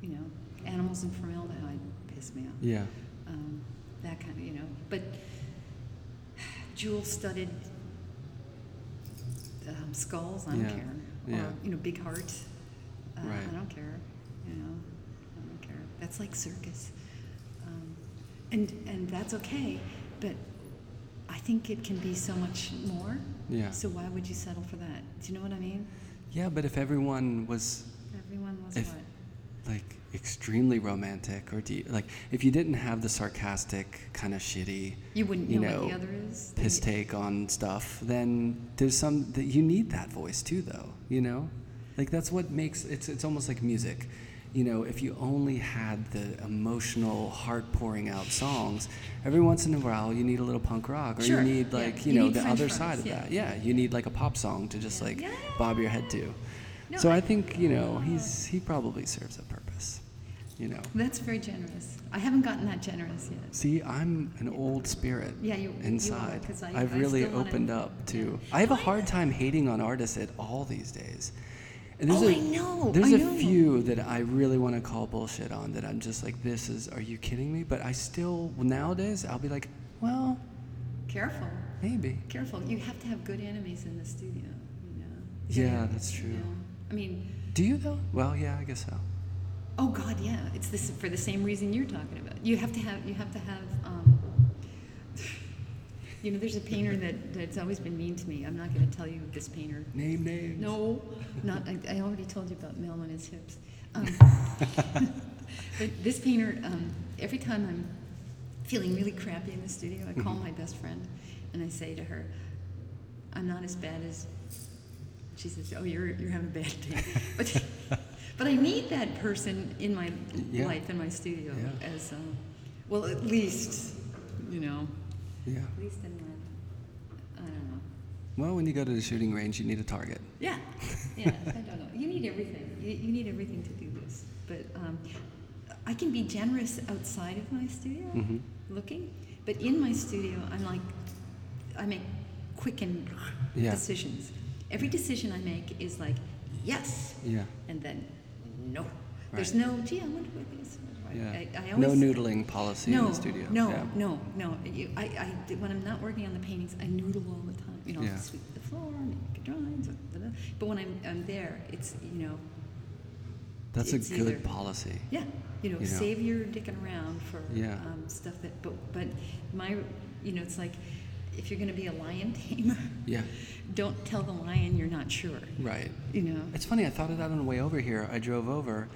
You know, animals in formaldehyde piss me off. Yeah. Um, that kind of, you know. But jewel-studded um, skulls, I don't Yeah. care. Yeah. You know, big heart. Uh, Right. I don't care. You know, I don't care. That's like circus. Um, and and that's okay, but I think it can be so much more. Yeah. So why would you settle for that? Do you know what I mean? Yeah, but if everyone was Everyone was If- what? like extremely romantic, or do you, like if you didn't have the sarcastic kind of shitty You wouldn't you know, know, what the other is. piss take on stuff, then there's some that you need that voice too, though. You know, like that's what makes it's it's almost like music. You know, if you only had the emotional, heart pouring out songs, every once in a while you need a little punk rock, or Sure, you need yeah. like you, You know the French other fries, side of yeah. that. Yeah, you need like a pop song to just like Yeah. bob your head to. No, so I- I think you know he's he probably serves a purpose. You know. That's very generous. I haven't gotten that generous yet. See, I'm an old spirit Yeah, you- you are, I- I've I really still wanna- opened up to. yeah. I have a hard time hating on artists at all these days. And Oh, a, I know, There's I a know. few that I really want to call bullshit on that I'm just like, this is, are you kidding me? But I still, nowadays, I'll be like, well, Careful. maybe. Careful. You have to have good enemies in the studio. You know? Yeah, Yeah, that's you true. know. I mean, Do you though? Well, yeah, I guess so. oh God, yeah. It's this for the same reason you're talking about. You have to have. You have to have. You know, there's a painter that that's always been mean to me. I'm not going to tell you this painter. Name names. No, not. I, I already told you about Mel and his hips. Um, [laughs] but this painter, um, every time I'm feeling really crappy in the studio, I call Mhm. my best friend and I say to her, "I'm not as bad as." She says, "Oh, you're you're having a bad day," [laughs] but but I need that person in my Yeah. life in my studio Yeah. as um, well, at least you know, Yeah. at least in my, I don't know. Well, when you go to the shooting range, you need a target. Yeah, yeah, I don't know. You need everything. You, you need everything to do this. But um, I can be generous outside of my studio, Mhm. looking, but in my studio, I'm like, I make quick and Yeah. decisions. Every decision I make is like, yes, Yeah. and then no. There's no, gee, I wonder what this. Yeah. I, I no always, noodling policy no, in the studio. No, Yeah. no, no. You, I, I, when I'm not working on the paintings, I noodle all the time. You know, Yeah. sweep the floor, make drawings. blah, blah. But when I'm, I'm there, it's you know, That's a good either- policy. yeah, you know, You know. save your dicking around for Yeah. um, stuff that. But but my, you know, it's like if you're going to be a lion tamer, Yeah. [laughs] don't tell the lion you're not sure. Right. You know. It's funny. I thought of that on the way over here. I drove over,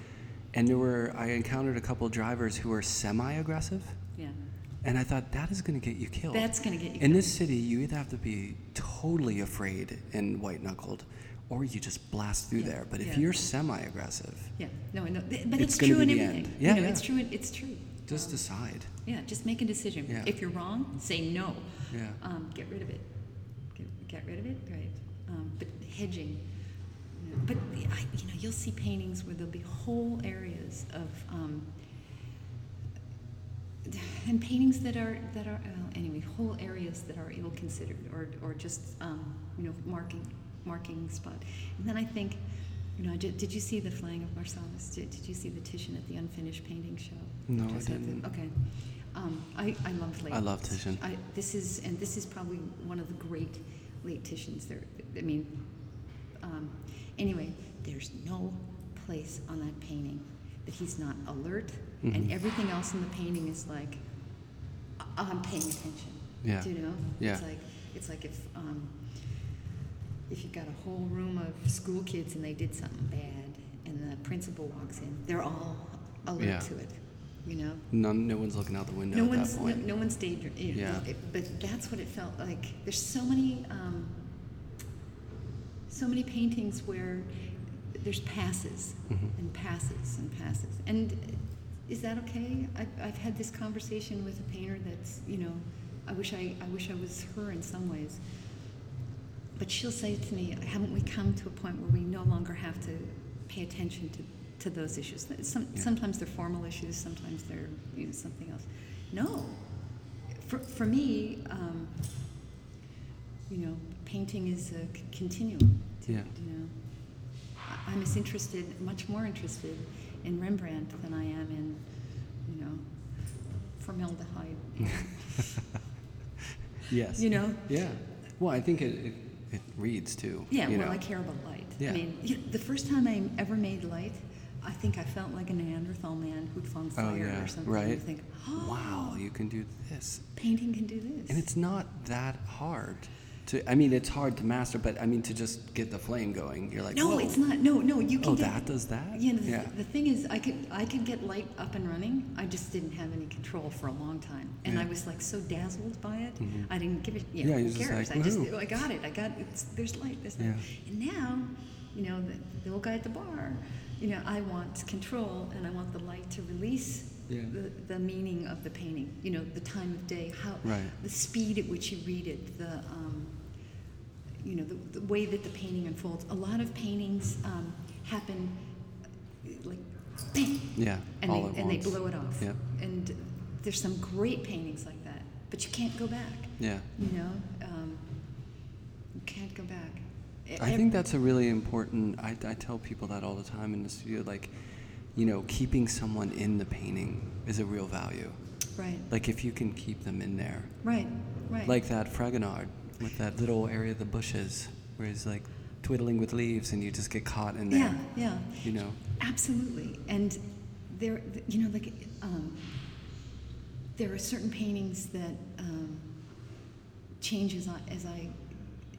and there were I encountered a couple drivers who were semi-aggressive, Yeah. and I thought that is going to get you killed. That's going to get you. Killed. In killed. this city, you either have to be totally afraid and white-knuckled, or you just blast through Yeah, there. But if yeah. you're semi-aggressive, Yeah. No. No. But It's it's, true in everything. end. You Yeah, know, yeah. It's true. in- It's true. just Um, decide. Yeah, just make a decision. Yeah. If you're wrong, say no. Yeah. Um, get rid of it. Get, get rid of it, right? Um, but hedging. But I, you know, you'll see paintings where there'll be whole areas of, um, and paintings that are that are anyway whole areas that are ill considered or or just um, you know marking marking spot. And then I think. You know, did, did you see the flaying of Marsyas? Did, did you see the Titian at the unfinished painting show? No, I at the- didn't. Okay. Um, I, I love late. I love Titian. I, this is, and this is probably one of the great late Titians. There, I mean, um, anyway, there's no place on that painting that he's not alert, and Mhm. everything else in the painting is like, I- I'm paying attention. Yeah. Do you know? Yeah. It's like, it's like if, um, if you've got a whole room of school kids and they did something bad, and the principal walks in, they're all alert Yeah. to it. You know. None, no one's looking out the window No at one's that no, point. no one's daydream. You know, Yeah. it- but that's what it felt like. There's so many, um, so many paintings where there's passes Mhm. and passes and passes. And is that okay? I've, I've had this conversation with a painter that's, you know, I wish I, I wish I was her in some ways. But she'll say to me, haven't we come to a point where we no longer have to pay attention to, to those issues? Some, Yeah. Sometimes they're formal issues, sometimes they're you know, something else. No. For, for me, um, you know, painting is a c- continuum. To, Yeah. You know, I'm as interested, much more interested in Rembrandt than I am in, you know, formaldehyde. [laughs] Yes. You know? Yeah. Well, I think it, it, it reads too. Yeah, well, know. I care about light. Yeah. I mean, the first time I ever made light, I think I felt like a Neanderthal man who'd found Oh fire yeah. or something. Right. You think, oh, Wow, you can do this. painting can do this. And it's not that hard to. I mean, it's hard to master, but I mean, to just get the flame going, you're like, no, Whoa. it's not. No, no, you can Oh, get. that does that? Yeah, the, Yeah. the thing is, I could I could get light up and running. I just didn't have any control for a long time, and Yeah. I was like so dazzled by it. Mhm. I didn't give it. You Yeah, who cares? like, I just. I got it. I got it's there's light. There's light. Yeah. And now, you know, the, the old guy at the bar. You know, I want control, and I want the light to release Yeah. the, the meaning of the painting. You know, the time of day, how Right. the speed at which you read it, the um, you know, the, the way that the painting unfolds. A lot of paintings um, happen like bang, Yeah. and all they at and they blow it off. Yep. And there's some great paintings like that, but you can't go back. Yeah. You know, um, you can't go back. I think that's a really important. I, I tell people that all the time in the studio. Like, you know, keeping someone in the painting is a real value. right, Like, if you can keep them in there, right, right. like that Fragonard with that little area of the bushes where he's like twiddling with leaves, and you just get caught in there. yeah, yeah. You know. Absolutely, and there, you know, like um, there are certain paintings that um, change as I as I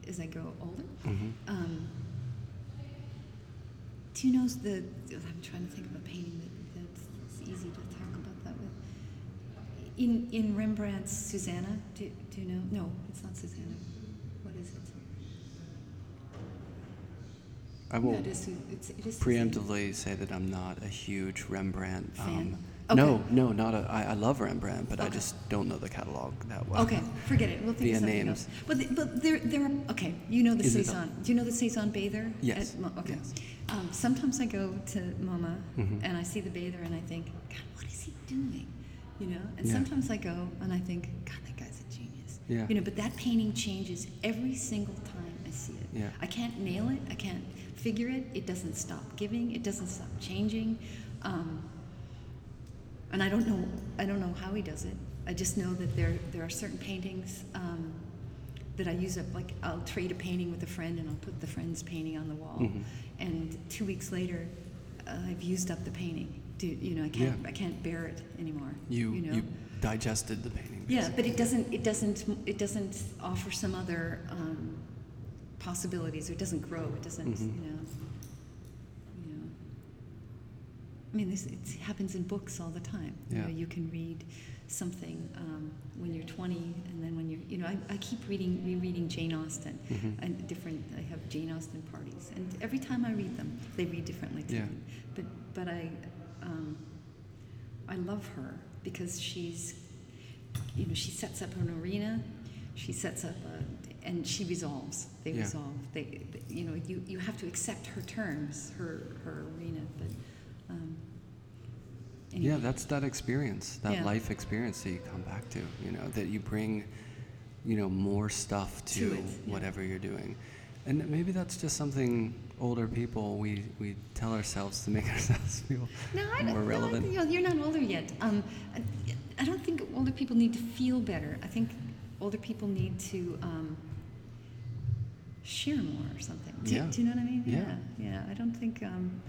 as I grow older. Mhm. Um, do you know the? I'm trying to think of a painting that, that's easy to talk about that with. In in Rembrandt's Susanna, do, do you know? No, it's not Susanna. What is it? I will No, it is, it's, it is preemptively say that I'm not a huge Rembrandt. Fan? Um, No, Okay. no, not a. I, I love Rembrandt, but I just don't know the catalog that well. Okay, forget it. We'll [laughs] think Via of something names. else. But the, but there there are okay. You know the Is Cézanne. Do you know the Cézanne bather? Yes, At okay. yes. Um, sometimes I go to MoMA Mhm. and I see the bather and I think, God, what is he doing? You know. And Yeah. sometimes I go and I think, God, that guy's a genius. Yeah. You know. But that painting changes every single time I see it. Yeah. I can't nail it. I can't figure it. It doesn't stop giving. It doesn't stop changing. Um, and I don't know I don't know how he does it. I just know that there there are certain paintings um, that I use up. Like I'll trade a painting with a friend, and I'll put the friend's painting on the wall, Mm-hmm. and two weeks later, uh, I've used up the painting. Do, you know I can't Yeah. I can't bear it anymore. You you know. you digested the painting. yeah, but it doesn't it doesn't it doesn't offer some other um, possibilities. It doesn't grow. It doesn't Mhm. you know. You know. I mean, this it happens in books all the time. You Yeah. know, you can read something um, when you're 20, and then when you're, you know, I, I keep reading, rereading Jane Austen, mm-hmm. and different. I have Jane Austen parties, and every time I read them, they read differently to Yeah. me. But but I um, I love her because she's, you know, she sets up an arena, she sets up a, and she resolves. They Yeah. resolve. They, they- you know, you, you have to accept her terms, her her arena. But um, Yeah, that's that experience, that Yeah. life experience that you come back to. You know, that you bring, you know, more stuff to, To it, yeah. whatever you're doing, and maybe that's just something older people we we tell ourselves to make [laughs] ourselves feel No, I more don't, relevant. No, you're not older yet. Um, I, I don't think older people need to feel better. I think older people need to um, share more or something. Do, Yeah. do you know what I mean? Yeah. Yeah. yeah. I don't think. Um,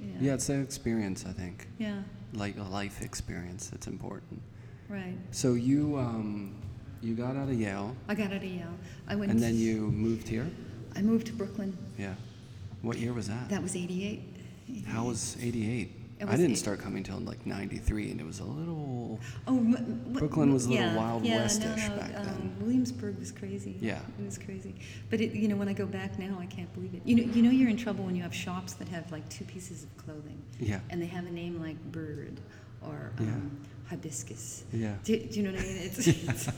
yeah. Yeah, it's that experience. I think, Yeah. like a life experience, that's important. Right. So you um, you got out of Yale, I got out of Yale. I went. and then you moved here. I moved to Brooklyn. Yeah. What year was that? That was '88. How was '88? It I was didn't eight- start coming till like '93, and it was a little. Oh, m- m- Brooklyn was a little yeah, Wild yeah, West-ish no, no, back um, then. Williamsburg was crazy. Yeah. it was crazy. But it, you know, when I go back now, I can't believe it. You know, you know, you're in trouble when you have shops that have like two pieces of clothing, Yeah. and they have a name like Bird or Yeah. um, Hibiscus. Yeah. Do, do you know what I mean? It's, [laughs] it's,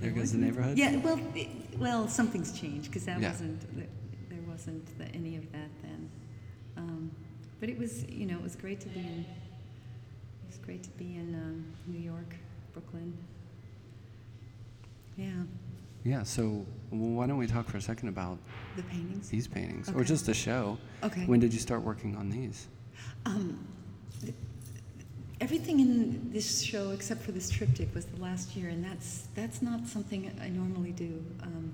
There goes the neighborhood. yeah. Well, it, well, something's changed because that Yeah. wasn't there wasn't the, any of that then. Um, but it was, you know, it was great to be in. It was great to be in um, New York, Brooklyn. Yeah. Yeah. So why don't we talk for a second about The paintings. these paintings, or Okay. just the show? Okay. When did you start working on these? Um, th- everything in this show, except for this triptych, was the last year, and that's that's not something I normally do. Um,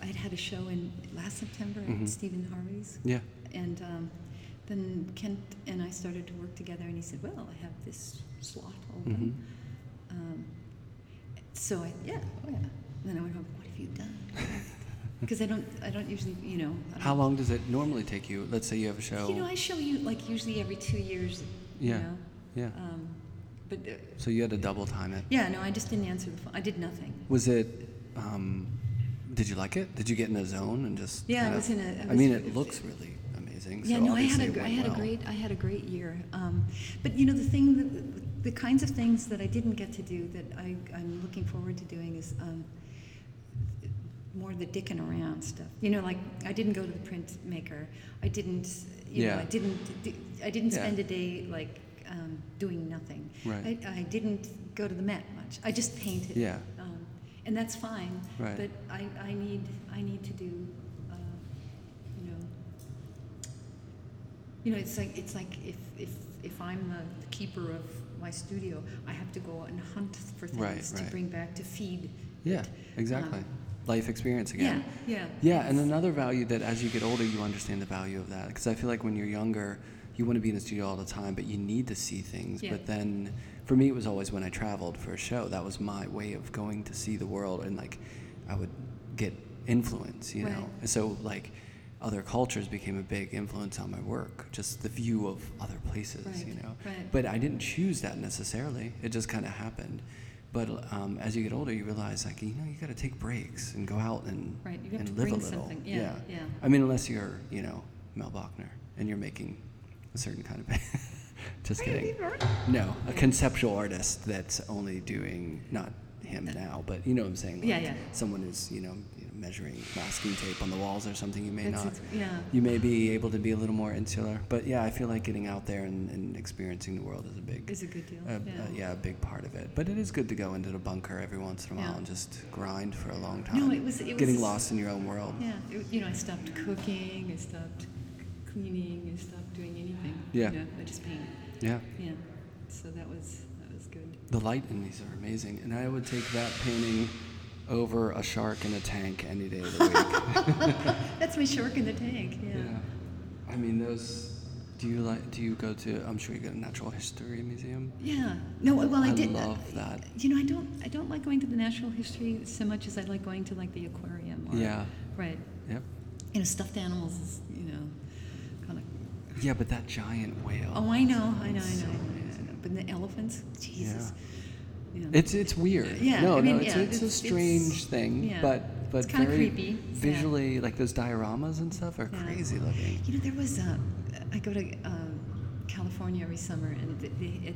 I had had a show in last September Mhm. at Steven Harvey's, Yeah. and um, then Kent and I started to work together, and he said, "Well, I have this slot open." Mhm. Um, so I, yeah, oh yeah. then I went home. What have you done? [laughs] Because I don't, I don't usually, you know. How long does it normally take you? Let's say you have a show. You know, I show you like usually every two years. You Yeah, know? Yeah. Um, but uh, so you had to double time it. yeah, no, I just didn't answer the phone. I did nothing. Was it? Um, did you like it? Did you get in a zone and just? Yeah, I was of- in a- I I mean, it looks really amazing. yeah, so no, I had a, I had a great, I had a great year. Um, but you know, the thing, that, the kinds of things that I didn't get to do that I, I'm looking forward to doing is um, more the dicking around stuff. You know, like I didn't go to the printmaker. I didn't, you know, I didn't, I didn't Yeah. spend a day like um, doing nothing. Right. I, I didn't go to the Met much. I just painted. Yeah. Um, and that's fine. Right. But I, I need, I need to do, uh, you know, you know, it's like it's like if if if I'm the keeper of my studio, I have to go and hunt for things Right, to right. bring back to feed. Yeah, it. exactly. Um, Life experience again. Yeah, yeah. Yeah, and another value that as you get older, you understand the value of that. Because I feel like when you're younger, you want to be in the studio all the time, but you need to see things. Yeah. But then, for me, it was always when I traveled for a show. That was my way of going to see the world, and like, I would get influence, you know. And so like, other cultures became a big influence on my work. Just the view of other places, Right, you know. right. But I didn't choose that necessarily. It just kind of happened. But um, as you get older, you realize like you know you got to take breaks and go out and Right, and live a little. something. Yeah, yeah. I mean, unless you're you know Mel Bochner and you're making a certain kind of. [laughs] just kidding. No, a conceptual artist that's only doing not him now, but you know what I'm saying. Like Yeah, yeah. Someone is you know, you know measuring masking tape on the walls or something. You may It's- not. yeah. You may be able to be a little more insular, but yeah, I feel like getting out there and, and experiencing the world is a big Is a good deal. a, yeah. a- yeah, a big part of it. But it is good to go into the bunker every once in a while Yeah. and just grind for a long time. No, it was- it getting was- lost in your own world. Yeah, it, you know, I stopped cooking, I stopped cleaning, I stopped doing. Yeah. You know, I just paint. Yeah. Yeah. So that was that was good. The light in these are amazing, and I would take that painting over a shark in a tank any day of the week. [laughs] That's my shark in the tank. Yeah. I mean, those. Do you like? Do you go to? I'm sure you go to Natural History Museum. Yeah. No, well, I, I did. Uh, love that. You know, I don't. I don't like going to the natural history so much as I like going to like the aquarium. Or, Yeah. Right. Yep. You know, stuffed animals is you know. Yeah, but that giant whale. Oh, I know, I know, I know, I know, I know. But the elephants, Jesus. Yeah. It's it's weird. Yeah, No, I mean, no, it's, yeah, it's, a strange it's- thing, yeah. but but It's very creepy, yeah. visually, like those dioramas and stuff are Yeah. crazy looking. You know, there was a. I go to um, California every summer, and the, the, at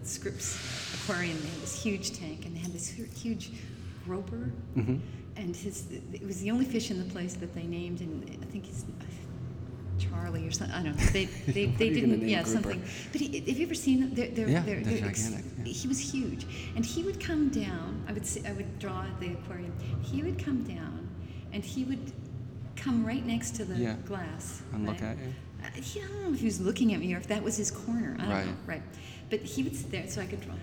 the Scripps Aquarium, they had this huge tank, and they had this hu- huge groper, Mhm. and his. It was the only fish in the place that they named, and I think he's. Charlie or something. I don't know. [laughs] They they, they are you gonna didn't. Yeah, something. But he, have you ever seen them? They're, they're, Yeah, they're, they're gigantic, yeah. He was huge, and he would come down. I would see, I would draw at the aquarium. He would come down, and he would come right next to the Yeah. glass And look at you? Uh, he- I don't know if he was looking at me or if that was his corner. I don't Right. know. Right. But he would sit there so I could draw.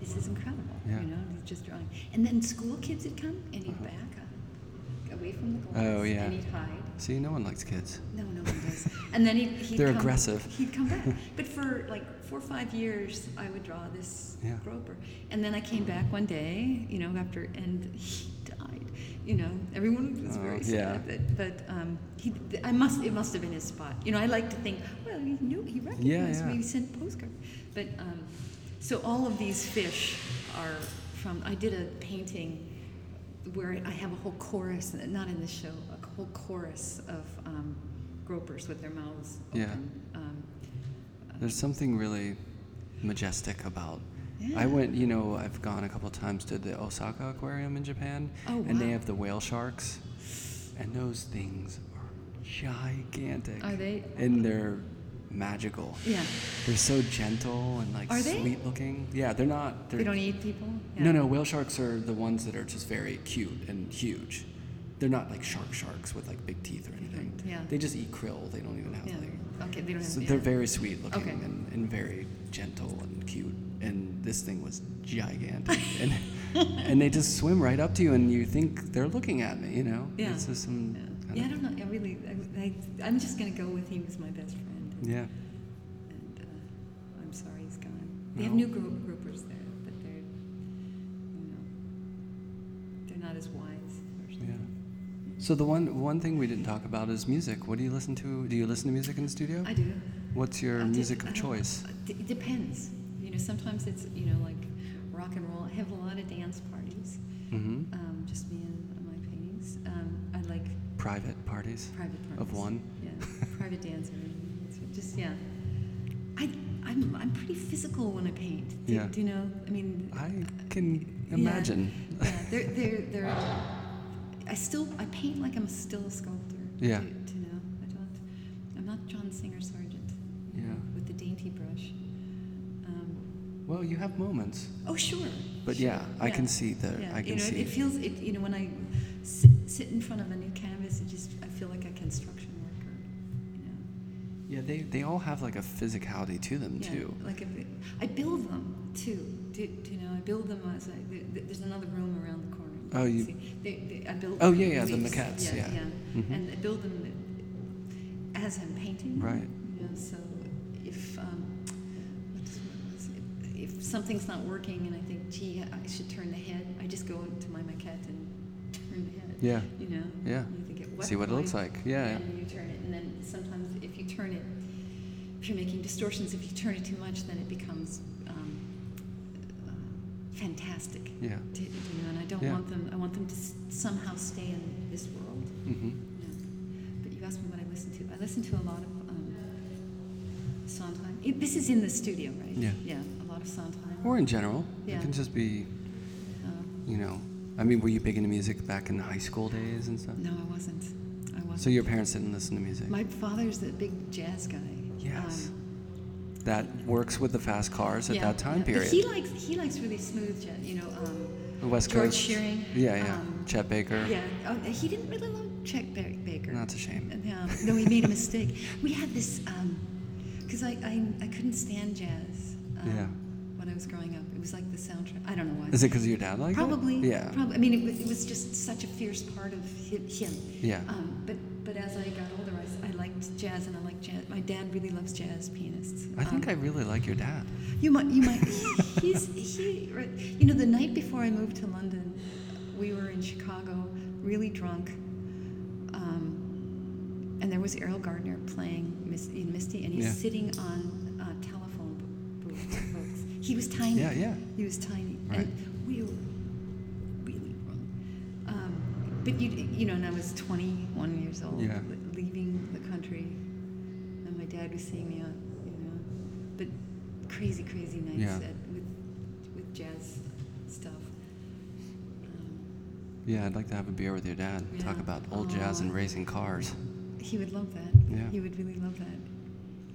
This is incredible. Yeah. You know, he's just drawing. And then school kids would come and he'd back up, away from the glass. Uh-huh. Oh, yeah. And he'd hide. See, no one likes kids. No, no one does. And then he'd, he'd They're come, aggressive. He'd come back. [laughs] But for like four or five years, I would draw this Yeah. groper. And then I came back one day, you know, after, and he [laughs] died. You know, everyone was Oh, very yeah. sad. But, but um, he, I must, it must have been his spot. You know, I like to think, well, he knew, he recognized yeah. me, he sent postcard. But um, so all of these fish are from, I did a painting where I have a whole chorus, not in the show, a whole chorus of um, gropers with their mouths Yeah. open. Um, There's something really majestic about. Yeah. I went, you know, I've gone a couple times to the Osaka Aquarium in Japan, Oh, and they have the whale sharks, and those things are gigantic. Are they? And they're magical. Yeah. They're so gentle and like Are they? sweet looking. Yeah, they're not. They're, They don't eat people? No, Yeah. no. Whale sharks are the ones that are just very cute and huge. They're not like shark sharks with like big teeth or anything. Yeah. They just eat krill. They don't even have Yeah. like. Okay, they don't have So yeah. they're very sweet looking Okay. and, and very gentle and cute. And this thing was gigantic. [laughs] and and they just swim right up to you and you think they're looking at me, you know? Yeah. It's just some. Yeah. I don't know. I really, I, I, I'm just going to go with he was my best friend. Yeah. And uh, I'm sorry he's gone. They have new group, groupers there, but they're, you know, they're not as wise. Yeah. So the one one thing we didn't talk about is music. What do you listen to? Do you listen to music in the studio? I do. What's your I do. music I of choice? It depends. You know, sometimes it's, you know, like rock and roll. I have a lot of dance parties, Mm-hmm. um, just me and my paintings. Um, I like Private parties. private parties. Of one? Yeah, private dancer. It's Just, yeah. I, I'm, I'm pretty physical when I paint. Do, Yeah. do you know? I mean, I can imagine. yeah, yeah. they're, they're, they're, I still, I paint like I'm still a sculptor. Yeah. Do, do you know? I don't, I'm not John Singer Sargent Yeah. with the dainty brush. Um, Well, you have moments. oh, sure. But sure, yeah, I can see the. Yeah, I can you know, see. it feels, it, you know, when I sit, sit in front of a new canvas, yeah, they they all have like a physicality to them Yeah, too. Like I build them too. Do, do you know? I build them as I. there- there- There's another room around the corner. Oh, you- see. They, they, I build. Oh, yeah, yeah, the maquettes, yeah. yeah. Mhm. And I build them as I'm painting. Right. You know, so if um, what's, what was it? if something's not working and I think, gee, I should turn the head, I just go into my maquette and turn the head. Yeah. You know. Yeah. You think See what it looks like. Yeah, yeah. And you turn it, and then sometimes if you turn it, if you're making distortions, if you turn it too much, then it becomes um, uh, fantastic. Yeah. To, you know, and I don't Yeah. want them. I want them to s- somehow stay in this world. Mm-hmm. Yeah. But you asked me what I listen to. I listen to a lot of um, Sondheim. It, this is in the studio, right? Yeah. Yeah, a lot of Sondheim. Or in general, it can just be, Uh, you know. I mean, were you big into music back in the high school days and stuff? no, I wasn't. I wasn't. So your parents didn't listen to music. My father's a big jazz guy. Yes. Um, that works with the fast cars at yeah, that time yeah. But period. he likes he likes really smooth jazz. You know, um, The West George Coast. Shearing. Yeah, yeah. um, Chet Baker. Yeah, oh, he didn't really love Chet Ba- Baker. That's a shame. Um, no, he made a mistake. We had this because I, I I couldn't stand jazz. Um, Yeah. When I was growing up, it was like the soundtrack. I don't know why. Is it because your dad liked Probably. it? Yeah. Probably. I mean, it was, it was just such a fierce part of him. Yeah. Um, but but as I got older, I liked jazz, and I liked jazz. My dad really loves jazz pianists. I think Um, I really like your dad. you might, you might. [laughs] He's he. right, You know, the night before I moved to London, we were in Chicago, really drunk, um, and there was Erroll Garner playing Miss, in Misty, and he's Yeah. sitting on He was tiny. Yeah, yeah. He was tiny, Right. and we were really wrong. Um, but you, you know, and I was 21 years old, Yeah. le- leaving the country, and my dad was seeing me on, you know, but crazy, crazy nights Yeah. at, with with jazz stuff. Um, Yeah, I'd like to have a beer with your dad. Talk about old jazz and racing cars. he would love that. Yeah. He would really love that.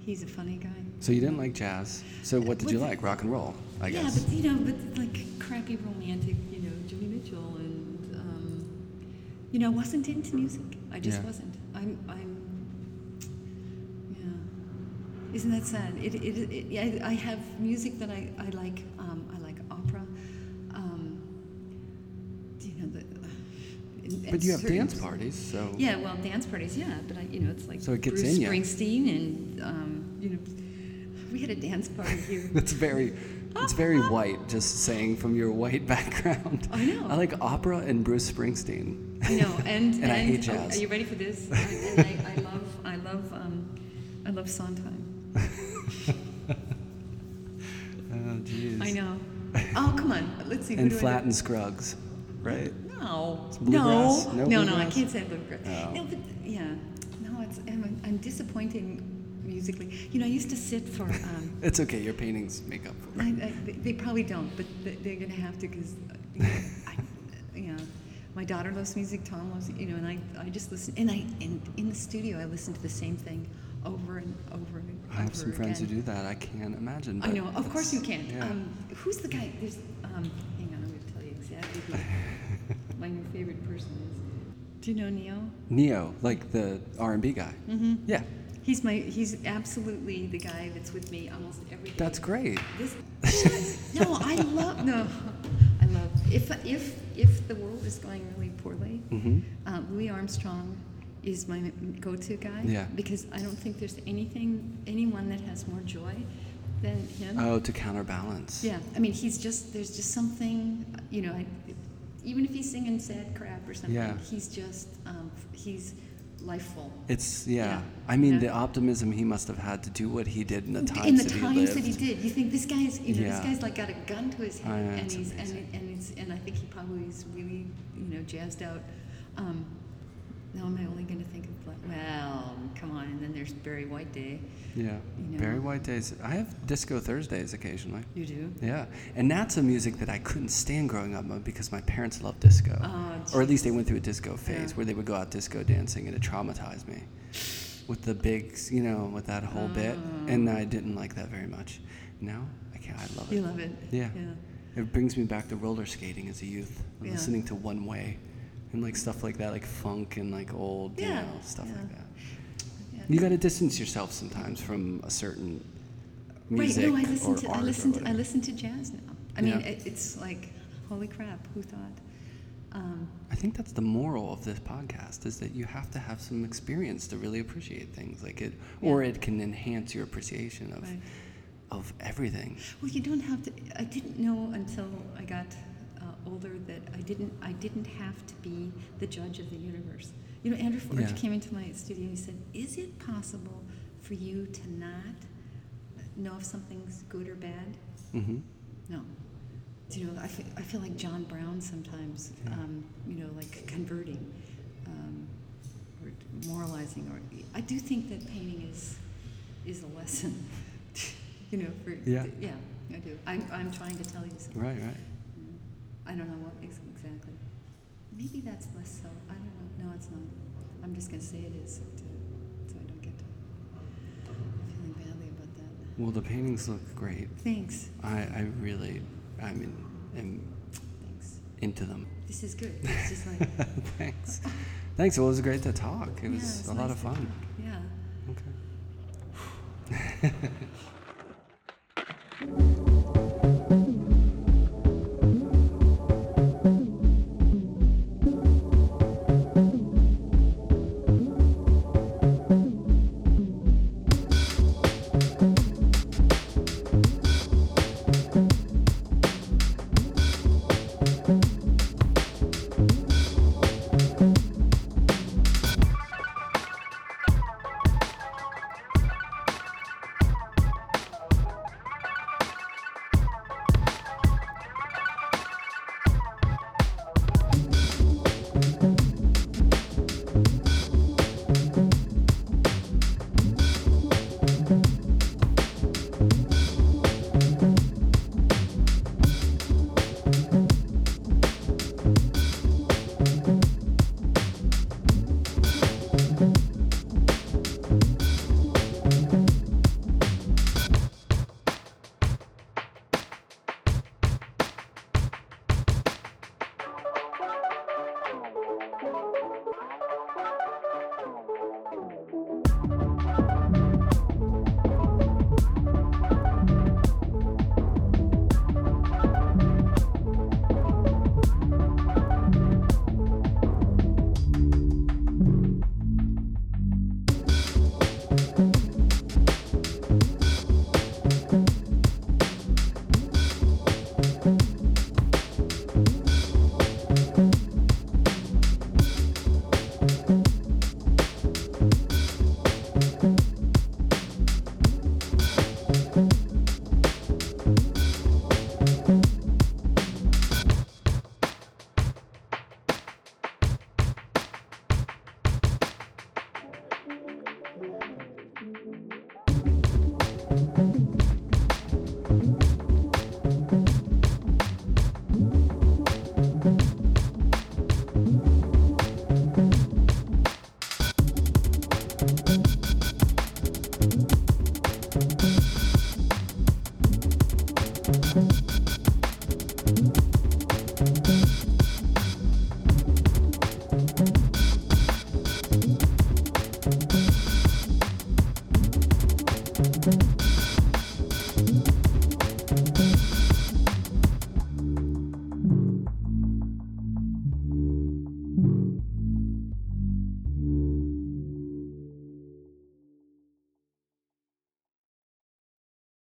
He's a funny guy. So you didn't like jazz. So what did you like? Rock and roll, I yeah, guess. Yeah, but you know, but like crappy romantic, you know, Joni Mitchell, and um, you know, I wasn't into music. I just Yeah. wasn't. I'm, I'm. Yeah. Isn't that sad? It, it, it, yeah, I, I have music that I, I like. Um, I like opera. Um, you know the. and- But you have certain- dance parties, so Yeah, well, dance parties, yeah, but I, you know, it's like So it gets Bruce in ya. Springsteen, and um, you know, we had a dance party here. [laughs] It's very, it's very white. Just saying from your white [laughs] background. I know. I like opera and Bruce Springsteen. I know, [laughs] and And I hate oh, jazz. are you ready for this? I, and I, I love, I love, um, I love Sondheim. Oh, jeez. I know. Oh, come on, let's see. who And do I Flatt and Scruggs, right? No, bluegrass? no, No no, no, I can't say bluegrass. Oh. No, but yeah, no, it's I'm, I'm disappointing musically. You know, I used to sit for. Um, [laughs] It's okay. Your paintings make up for I, it. I, they- they probably don't, but they- they're going to have to because, I, you know, my daughter loves music, Tom loves, you know, and I, I just listen. And I, and in the studio, I listen to the same thing over and over and over. I have some friends who do that. I can't imagine. I know, of course you can't. yeah. Um, who's the guy? There's, um, hang on, I'm going to tell you exactly who [laughs] my new favorite person is. Do you know Ne-Yo? Ne-Yo, like the R&B guy. Mm-hmm. Yeah, He's my. He's absolutely the guy that's with me almost every day. that's great. This, [laughs] no, I love no, I love if if if the world is going really poorly, hmm uh, Louis Armstrong is my go-to guy. Yeah. Because I don't think there's anything anyone that has more joy than him. Oh, to counterbalance. Yeah, I mean he's just there's just something you know. I, even if he's singing sad crap or something, Yeah. he's just um, he's lifeful. It's yeah. Yeah. I mean, Yeah. the optimism he must have had to do what he did in the times in the that he times lived. that he did, you think this guy's, you know, Yeah. this guy's like got a gun to his head, know, and he's and, amazing. and it's and I think he probably is really, you know, jazzed out. Um, now am I only going to think of like, well, come on, and then there's Barry White Day. Yeah. you know. Barry White days. I have disco Thursdays occasionally. You do? Yeah, and that's a music that I couldn't stand growing up because my parents loved disco, Oh, or at least they went through a disco phase Yeah. where they would go out disco dancing, and it traumatized me with the big, you know, with that whole bit, oh. and I didn't like that very much. Now I can't. I love it. You love it. Yeah. Yeah. It brings me back to roller skating as a youth, Yeah. listening to One Way, and like stuff like that, like funk and like old, you know, stuff yeah. like that. yeah. You got to distance yourself sometimes from a certain music right? No, I listen to I listen to, I listen to jazz now. I mean, Yeah. it, it's like, holy crap, who thought? Um, I think that's the moral of this podcast is that you have to have some experience to really appreciate things like it, or it can enhance your appreciation of Right. of everything. Well, you don't have to. I didn't know until I got older that I didn't. I didn't have to be the judge of the universe. You know, Andrew Forge Yeah. came into my studio and he said, "Is it possible for you to not know if something's good or bad?" hmm No. You know, I feel, I feel like John Brown sometimes. Um, you know, like converting, um, or moralizing, or I do think that painting is is a lesson. [laughs] you know, for Yeah. yeah, I do. I'm I'm trying to tell you something. Right, right. I don't know what ex- exactly. Maybe that's less so. I don't know. No, it's not. I'm just gonna say it is, to, so I don't get to feeling badly about that. Well, the paintings look great. Thanks. I, I really, I mean, am Thanks. into them. This is good. [laughs] It's just like. Thanks. Thanks. Well, it was great to talk. It Yeah, was it's a lot of fun. talk. Yeah. [laughs]